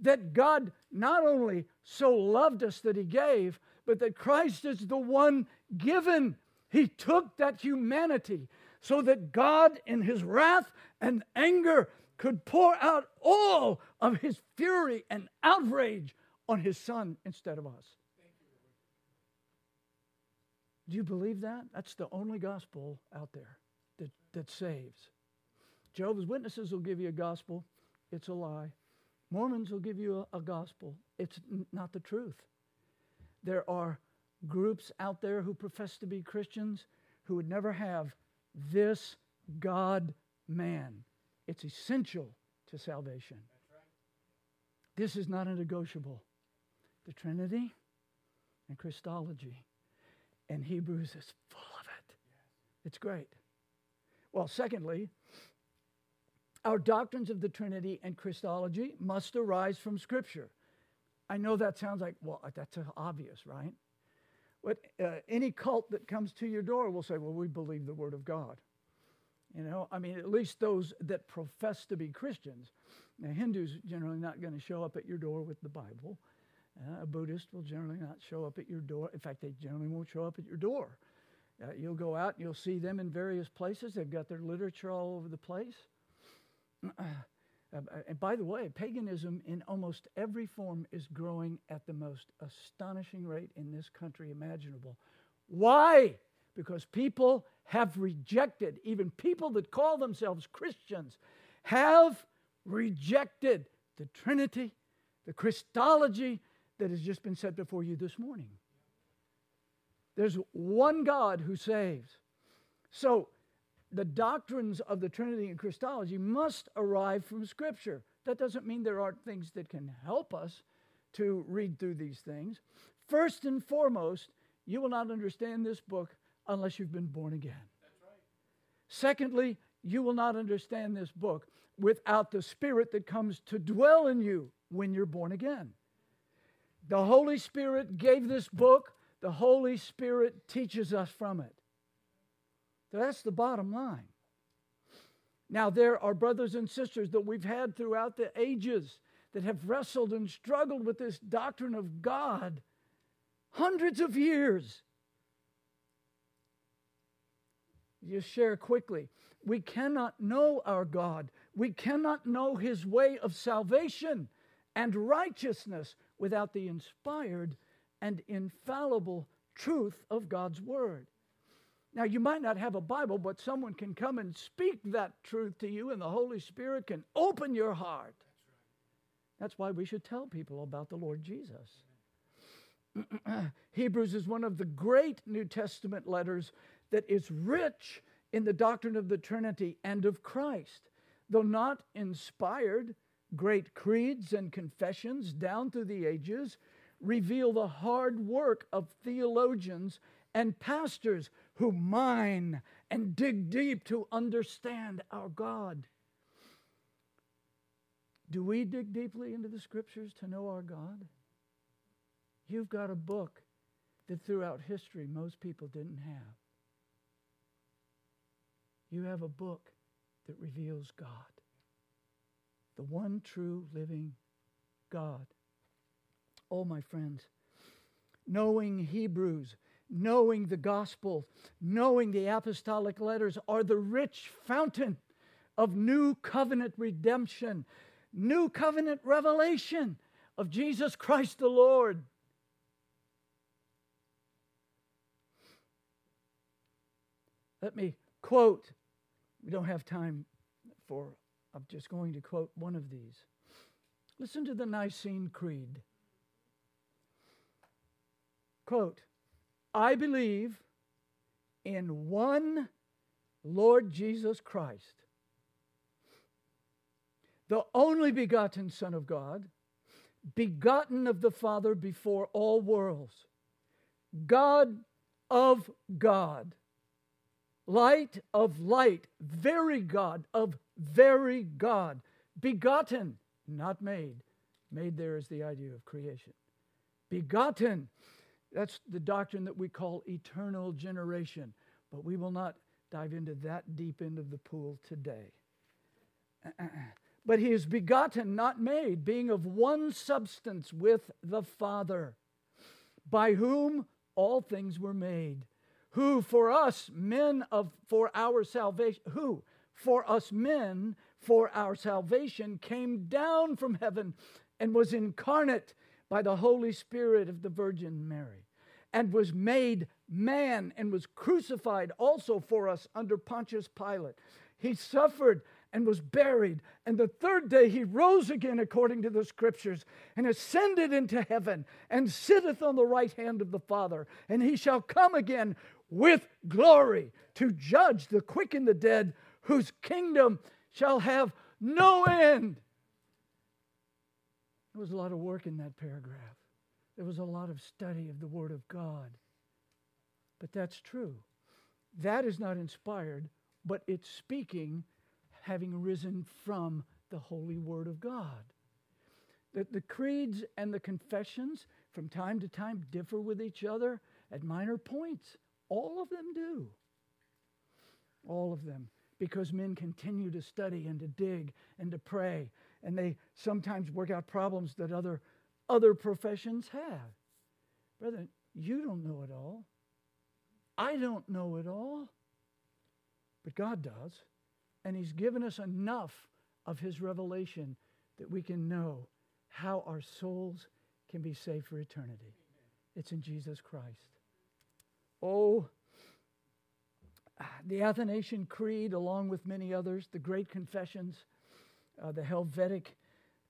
that God not only so loved us that He gave, but that Christ is the one given. He took that humanity so that God, in His wrath and anger, could pour out all of His fury and outrage on His Son instead of us. Do you believe that? That's the only gospel out there that, that saves. Jehovah's Witnesses will give you a gospel, it's a lie. Mormons will give you a, a gospel, it's n- not the truth. There are groups out there who profess to be Christians who would never have this God man. It's essential to salvation. This is not a negotiable. The Trinity and Christology and Hebrews is full of it. It's great. Well, secondly, our doctrines of the Trinity and Christology must arise from Scripture. I know that sounds like, well, that's obvious, right? But uh, any cult that comes to your door will say, well, we believe the Word of God. You know, I mean, at least those that profess to be Christians. Now, Hindus generally not going to show up at your door with the Bible. Uh, a Buddhist will generally not show up at your door. In fact, they generally won't show up at your door. Uh, you'll go out and you'll see them in various places. They've got their literature all over the place. Uh, and by the way, paganism in almost every form is growing at the most astonishing rate in this country imaginable. Why? Because people have rejected, even people that call themselves Christians, have rejected the Trinity, the Christology, that has just been set before you this morning. There's one God who saves. So, the doctrines of the Trinity and Christology must arrive from Scripture. That doesn't mean there aren't things that can help us to read through these things. First and foremost, you will not understand this book unless you've been born again. Right. Secondly, you will not understand this book without the Spirit that comes to dwell in you when you're born again. The Holy Spirit gave this book, the Holy Spirit teaches us from it. So that's the bottom line. Now, there are brothers and sisters that we've had throughout the ages that have wrestled and struggled with this doctrine of God hundreds of years. Just share quickly. We cannot know our God. We cannot know his way of salvation and righteousness without the inspired and infallible truth of God's Word. Now, you might not have a Bible, but someone can come and speak that truth to you, and the Holy Spirit can open your heart. That's why we should tell people about the Lord Jesus. Hebrews is one of the great New Testament letters that is rich in the doctrine of the Trinity and of Christ. Though not inspired, Great creeds and confessions down through the ages reveal the hard work of theologians and pastors who mine and dig deep to understand our God. Do we dig deeply into the scriptures to know our God? You've got a book that throughout history most people didn't have. You have a book that reveals God the one true living God. Oh, my friends, knowing Hebrews, knowing the gospel, knowing the apostolic letters are the rich fountain of new covenant redemption, new covenant revelation of Jesus Christ the Lord. Let me quote, we don't have time for I'm just going to quote one of these. Listen to the Nicene Creed. Quote, I believe in one Lord Jesus Christ, the only begotten Son of God, begotten of the Father before all worlds, God of God, light of light, very God of very God, begotten, not made. Made there is the idea of creation. Begotten, that's the doctrine that we call eternal generation, but we will not dive into that deep end of the pool today. but he is begotten, not made, being of one substance with the Father, by whom all things were made, who for us men of for our salvation, who for us men for our salvation came down from heaven and was incarnate by the Holy Spirit of the Virgin Mary, and was made man and was crucified also for us under Pontius Pilate. He suffered and was buried. And the third day he rose again according to the scriptures and ascended into heaven and sitteth on the right hand of the Father. And he shall come again with glory to judge the quick and the dead, whose kingdom shall have no end. There was a lot of work in that paragraph. There was a lot of study of the Word of God. But that's true. That is not inspired, but it's speaking having risen from the holy word of God. That the creeds and the confessions from time to time differ with each other at minor points. All of them do. All of them. Because men continue to study and to dig and to pray. And they sometimes work out problems that other, other professions have. Brother, you don't know it all. I don't know it all. But God does. And He's given us enough of His revelation that we can know how our souls can be saved for eternity. It's in Jesus Christ. Oh, the Athanasian Creed, along with many others, the Great Confessions, uh, the Helvetic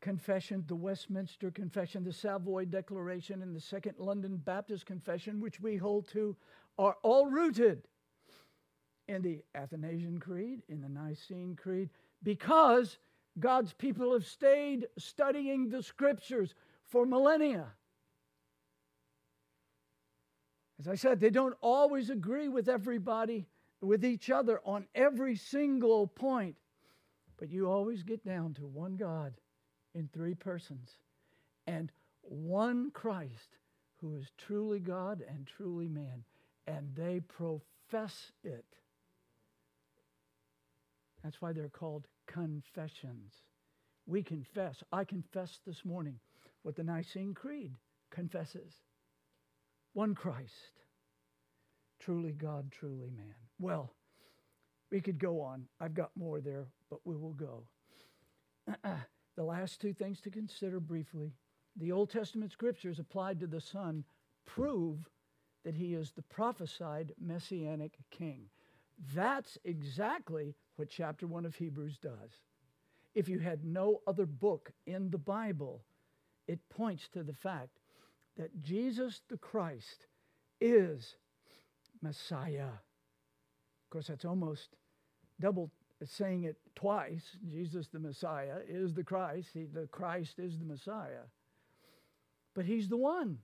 Confession, the Westminster Confession, the Savoy Declaration, and the Second London Baptist Confession, which we hold to, are all rooted in the Athanasian Creed, in the Nicene Creed, because God's people have stayed studying the scriptures for millennia. As I said, they don't always agree with everybody, with each other on every single point, but you always get down to one God in three persons and one Christ who is truly God and truly man, and they profess it. That's why they're called confessions. We confess. I confess this morning what the Nicene Creed confesses one Christ, truly God, truly man. Well, we could go on. I've got more there, but we will go. the last two things to consider briefly the Old Testament scriptures applied to the Son prove that he is the prophesied messianic king. That's exactly what chapter 1 of Hebrews does. If you had no other book in the Bible, it points to the fact that Jesus the Christ is Messiah. Of course, that's almost double saying it twice. Jesus the Messiah is the Christ. He, the Christ is the Messiah. But he's the one.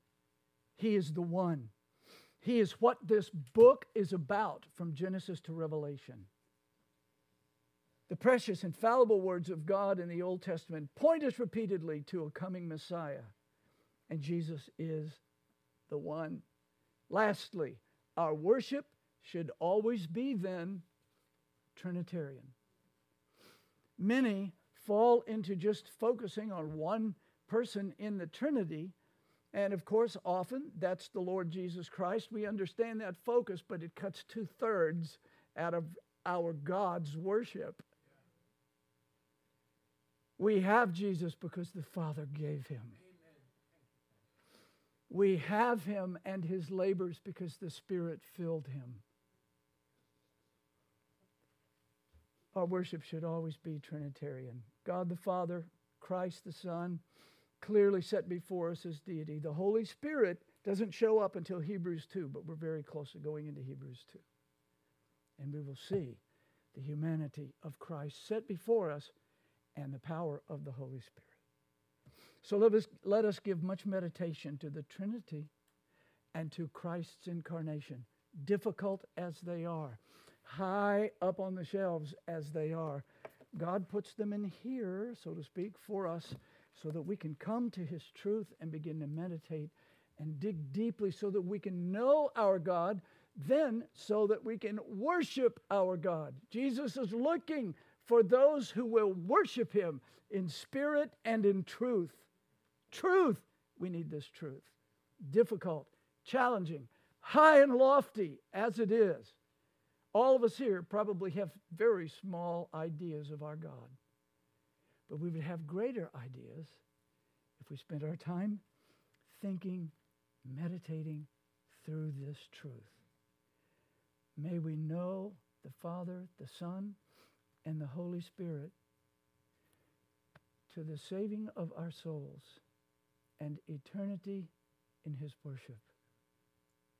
He is the one. He is what this book is about from Genesis to Revelation. The precious, infallible words of God in the Old Testament point us repeatedly to a coming Messiah, and Jesus is the one. Lastly, our worship should always be then Trinitarian. Many fall into just focusing on one person in the Trinity. And of course, often that's the Lord Jesus Christ. We understand that focus, but it cuts two thirds out of our God's worship. We have Jesus because the Father gave him. We have him and his labors because the Spirit filled him. Our worship should always be Trinitarian God the Father, Christ the Son, clearly set before us as deity. The Holy Spirit doesn't show up until Hebrews 2, but we're very close to going into Hebrews 2. And we will see the humanity of Christ set before us and the power of the Holy Spirit. So let us, let us give much meditation to the Trinity and to Christ's incarnation, difficult as they are, high up on the shelves as they are. God puts them in here, so to speak, for us so that we can come to His truth and begin to meditate and dig deeply so that we can know our God, then so that we can worship our God. Jesus is looking for those who will worship Him in spirit and in truth. Truth, we need this truth. Difficult, challenging, high and lofty as it is. All of us here probably have very small ideas of our God. But we would have greater ideas if we spent our time thinking, meditating through this truth. May we know the Father, the Son, and the Holy Spirit to the saving of our souls and eternity in his worship.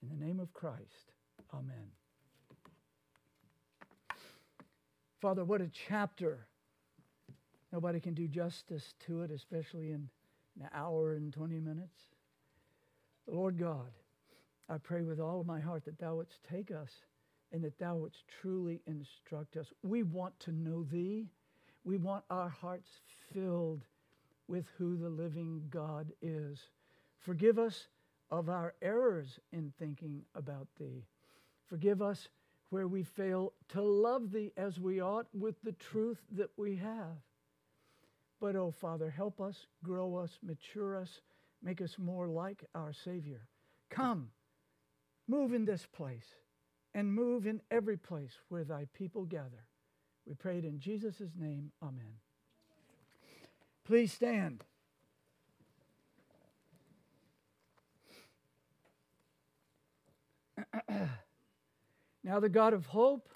In the name of Christ, amen. Father, what a chapter. Nobody can do justice to it, especially in an hour and 20 minutes. Lord God, I pray with all of my heart that thou wouldst take us and that thou wouldst truly instruct us. We want to know thee. We want our hearts filled with who the living God is. Forgive us of our errors in thinking about thee. Forgive us where we fail to love thee as we ought with the truth that we have. But, oh Father, help us, grow us, mature us, make us more like our Savior. Come, move in this place and move in every place where thy people gather. We pray it in Jesus' name. Amen. Please stand. now, the God of hope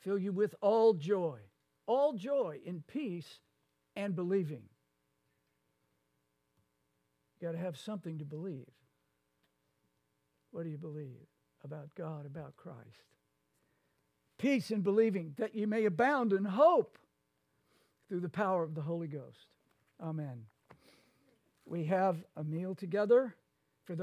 fill you with all joy, all joy in peace and believing. You got to have something to believe. What do you believe about God, about Christ? Peace in believing that you may abound in hope through the power of the Holy Ghost. Amen. We have a meal together for those.